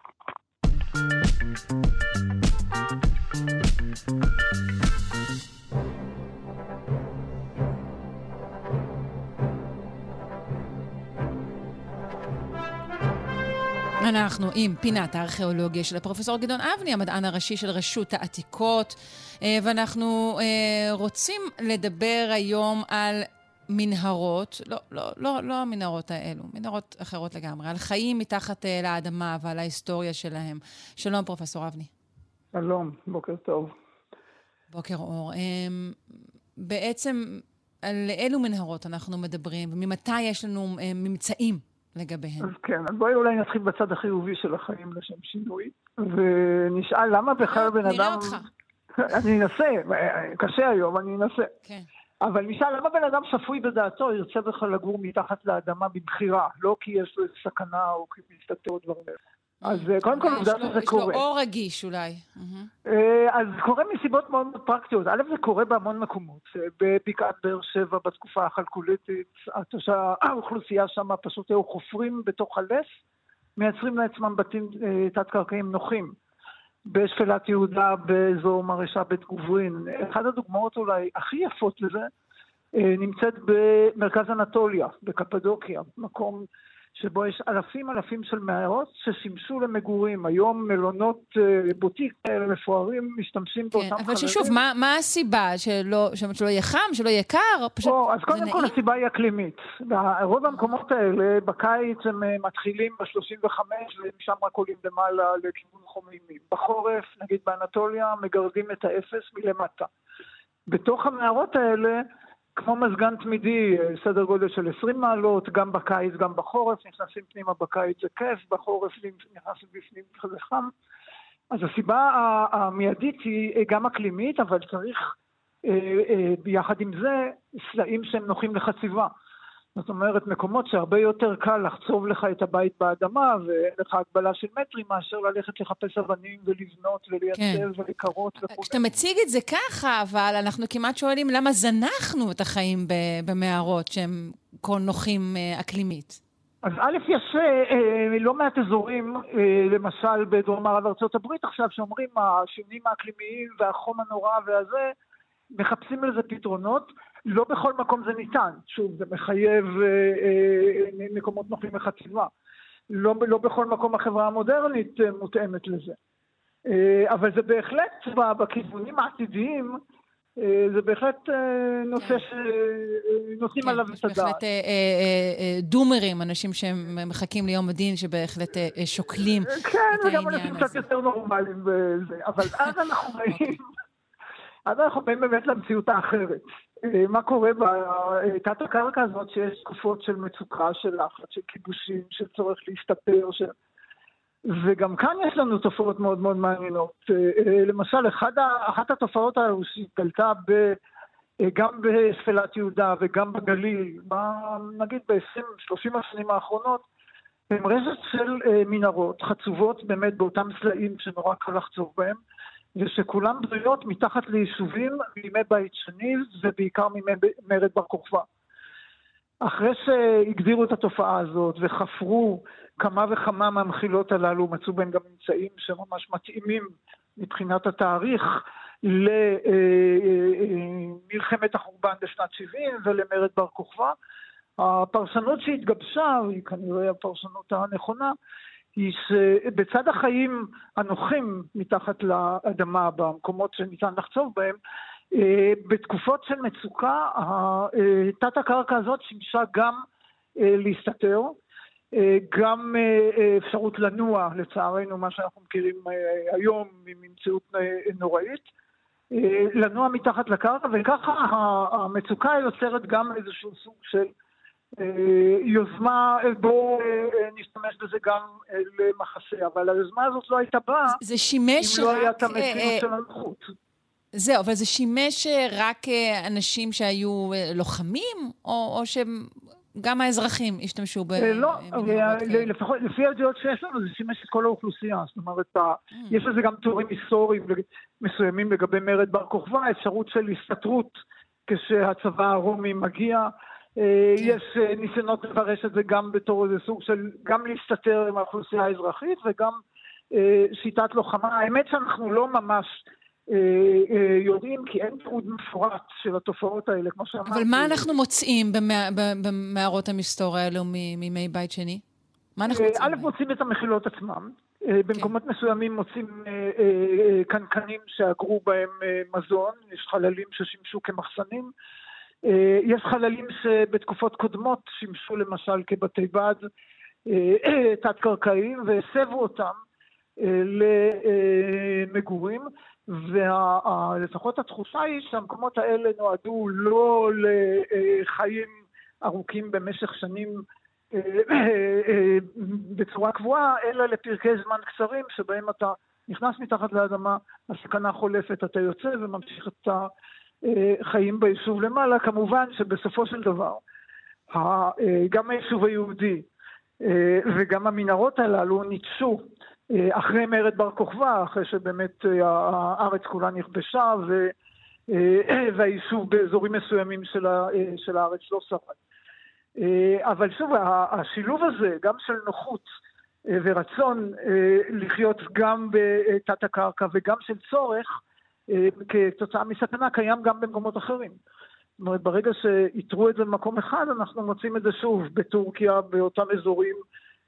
אנחנו עם פינת הארכיאולוגיה של הפרופסור גדעון אבני, המדען הראשי של רשות העתיקות, אה, ואנחנו אה, רוצים לדבר היום על מנהרות, לא, לא, לא, לא המנהרות האלו, מנהרות אחרות לגמרי, על חיים מתחת אה, לאדמה ועל ההיסטוריה שלהם. שלום, פרופסור אבני. שלום, בוקר טוב. בוקר אור. בעצם, על אילו מנהרות אנחנו מדברים, וממתי יש לנו ממצאים לגביהם. אז כן, אז בואי אולי נתחיל בצד החיובי של החיים לשם שינוי, ונשאל למה בכלל בן אדם... נראה אותך. אני אנסה, קשה היום, אני אנסה. כן. אבל נשאל, למה בן אדם שפוי בדעתו ירצה בכלל לגור מתחת לאדמה מבחירה? לא כי יש לו סכנה או כי מסתתר או דברים כאלה. אז אה, קודם כל עובדה שזה קורה. יש לו אור רגיש אולי. אה, אז זה קורה מסיבות מאוד פרקטיות. א', זה קורה בהמון מקומות. אה, בבקעת באר שבע בתקופה החלקוליתית, האוכלוסייה שם פשוט היו חופרים בתוך הלס, מייצרים לעצמם בתים תת-קרקעיים נוחים. בשפלת יהודה, באזור מרשה בית גוברין. אחת הדוגמאות אולי הכי יפות לזה נמצאת במרכז אנטוליה, בקפדוקיה, מקום שבו יש אלפים אלפים של מערות ששימשו למגורים. היום מלונות אה, בוטיק כאלה מפוארים משתמשים כן, באותם חללים. אבל ששוב, מה, מה הסיבה? שלא, שלא יהיה חם? שלא יהיה קר? פשוט או, אז קודם כל הסיבה היא אקלימית. רוב המקומות האלה בקיץ הם אה, מתחילים ב-35 ומשם רק עולים למעלה לכיוון חומימים. בחורף, נגיד באנטוליה, מגרדים את האפס מלמטה. בתוך המערות האלה כמו מזגן תמידי, סדר גודל של 20 מעלות, גם בקיץ, גם בחורף, נכנסים פנימה בקיץ זה כיף, בחורף נכנסים בפנים זה חם. אז הסיבה המיידית היא גם אקלימית, אבל צריך אה, אה, ביחד עם זה סלעים שהם נוחים לחציבה. זאת אומרת, מקומות שהרבה יותר קל לחצוב לך את הבית באדמה ואין לך הגבלה של מטרים מאשר ללכת לחפש אבנים ולבנות ולייצב כן. ולקרות וכו'. כשאתה מציג את זה ככה, אבל אנחנו כמעט שואלים למה זנחנו את החיים במערות שהם כה נוחים אה, אקלימית. אז א', יש אה, לא מעט אזורים, אה, למשל בדרום מערב ארה"ב עכשיו, שאומרים השינויים האקלימיים והחום הנורא והזה, מחפשים לזה פתרונות. לא בכל מקום זה ניתן, שוב, זה מחייב אה, אה, מקומות נוחים לחציבה. לא, לא בכל מקום החברה המודרנית אה, מותאמת לזה. אה, אבל זה בהחלט, בכיוונים העתידיים, אה, זה בהחלט אה, נושא שנושאים כן, עליו את הדעת. בהחלט דומרים, אנשים שמחכים ליום הדין, שבהחלט שוקלים כן, את העניין הזה. כן, וגם אנשים קצת יותר נורמליים. אבל אז אנחנו באים, אז אנחנו באים באמת למציאות האחרת. אה, מה קורה בתת הקרקע הזאת שיש תקופות של מצוקה, של לחץ, של כיבושים, של צורך להשתפר, של... וגם כאן יש לנו תופעות מאוד מאוד מעניינות. אה, אה, למשל, אחד, אחת התופעות האלו שהתגלתה ב... גם בשפלת יהודה וגם בגליל, נגיד ב-20-30 השנים האחרונות, הם רשת של מנהרות חצובות באמת באותם סלעים שנורא קל לחצוב בהם, ושכולן בנויות מתחת ליישובים מימי בית שני ובעיקר מימי מרד בר כוכבא. אחרי שהגדירו את התופעה הזאת וחפרו כמה וכמה מהמחילות הללו, מצאו בהם גם ממצאים שממש מתאימים מבחינת התאריך למלחמת החורבן בשנת 70 ולמרד בר כוכבא. הפרשנות שהתגבשה, היא כנראה הפרשנות הנכונה, היא שבצד החיים הנוחים מתחת לאדמה, במקומות שניתן לחצוב בהם, אה, בתקופות של מצוקה, אה, תת הקרקע הזאת שימשה גם אה, להסתתר, גם אפשרות לנוע, לצערנו, מה שאנחנו מכירים היום ממציאות נוראית, לנוע מתחת לקרקע, וככה המצוקה יוצרת גם איזשהו סוג של יוזמה, אה, בואו אה, נשתמש בזה גם למחסה, אבל היוזמה הזאת לא הייתה באה זה שימש אם לא היה את המציאות של הנוחות. זהו, אבל זה שימש רק אנשים שהיו לוחמים, או, או שגם האזרחים השתמשו ב... לא, לפחות לפי הידיעות שיש לנו, זה שימש את כל האוכלוסייה. זאת אומרת, mm. יש לזה גם תיאורים היסטוריים מסוימים לגבי מרד בר כוכבא, אפשרות של הסתתרות כשהצבא הרומי מגיע. אה. יש אה, ניסיונות לפרש את זה גם בתור איזה סוג של, גם להסתתר עם האוכלוסייה האזרחית וגם אה, שיטת לוחמה. האמת שאנחנו לא ממש יודעים, כי אין תיעוד מפורט של התופעות האלה, כמו שאמרתי. אבל מה אנחנו מוצאים במערות המסתור האלו מימי בית שני? מה אנחנו מוצאים? א', מוצאים את המחילות עצמם. במקומות כן. מסוימים מוצאים קנקנים שאגרו בהם מזון, יש חללים ששימשו כמחסנים. אה, יש חללים שבתקופות קודמות שימשו למשל כבתי בד אה, תת-קרקעיים והסבו אותם אה, למגורים, ולפחות התחושה היא שהמקומות האלה נועדו לא לחיים ארוכים במשך שנים בצורה קבועה, אלא לפרקי זמן קצרים שבהם אתה נכנס מתחת לאדמה, הסכנה חולפת, אתה יוצא וממשיך את החיים ביישוב למעלה. כמובן שבסופו של דבר, גם היישוב היהודי וגם המנהרות הללו ניטשו אחרי מרד בר כוכבא, אחרי שבאמת הארץ כולה נכבשה והיישוב באזורים מסוימים של הארץ לא שרד. אה, אבל שוב, השילוב הזה, גם של נוחות אה, ורצון אה, לחיות גם בתת הקרקע וגם של צורך, כתוצאה מסכנה, קיים גם במקומות אחרים. זאת אומרת, ברגע שאיתרו את זה במקום אחד, אנחנו מוצאים את זה שוב בטורקיה, באותם אזורים.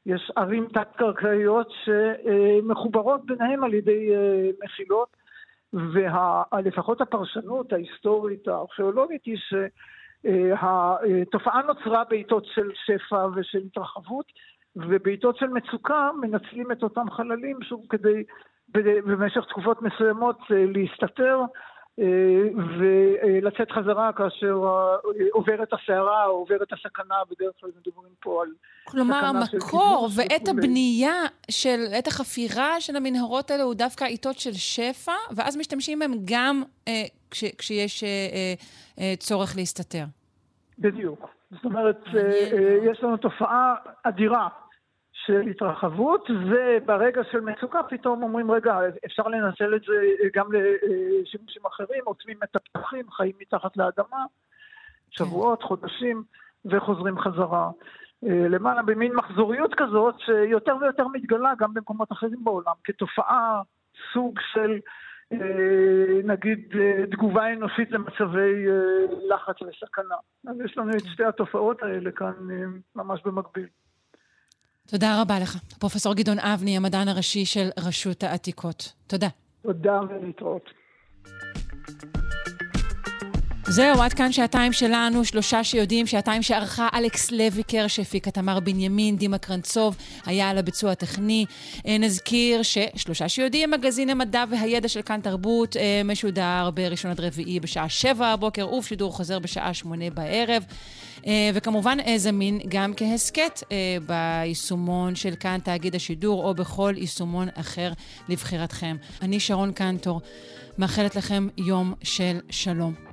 יש ערים תת-קרקעיות שמחוברות ביניהם על ידי מחילות, ולפחות הפרשנות ההיסטורית הארכיאולוגית היא ש... התופעה נוצרה בעיתות של שפע ושל התרחבות, ובעיתות של מצוקה מנצלים את אותם חללים שוב כדי במשך תקופות מסוימות אה, להסתתר אה, ולצאת חזרה כאשר עוברת הסערה או עוברת הסכנה, בדרך כלל מדברים פה על כלומר, המקור ועת הבנייה של, עת החפירה של המנהרות האלה הוא דווקא עיתות של שפע, ואז משתמשים בהם גם אה, כש, כשיש אה, אה, אה, צורך להסתתר. בדיוק. זאת אומרת, יש לנו תופעה אדירה של התרחבות, וברגע של מצוקה פתאום אומרים, רגע, אפשר לנצל את זה גם לשימושים אחרים, עוצמים את הפתחים, חיים מתחת לאדמה, שבועות, כן. חודשים, וחוזרים חזרה. אה, למעלה במין מחזוריות כזאת, שיותר ויותר מתגלה גם במקומות אחרים בעולם, כתופעה, סוג של, נגיד, תגובה אנושית למצבי לחץ וסכנה. אז יש לנו את שתי התופעות האלה כאן ממש במקביל. תודה רבה לך. פרופסור גדעון אבני, המדען הראשי של רשות העתיקות. תודה. תודה ולהתראות. זהו, עד כאן שעתיים שלנו, שלושה שיודעים, שעתיים שערכה אלכס לויקר, שהפיקה תמר בנימין, דימה קרנצוב, היה על הביצוע הטכני. אה, נזכיר ששלושה שיודעים, מגזין המדע והידע של כאן תרבות, אה, משודר בראשון עד רביעי בשעה שבע הבוקר, ובשידור חוזר בשעה שמונה בערב. אה, וכמובן זמין גם כהסכת ביישומון של כאן תאגיד השידור, או בכל יישומון אחר לבחירתכם. אני שרון קנטור, מאחלת לכם יום של שלום.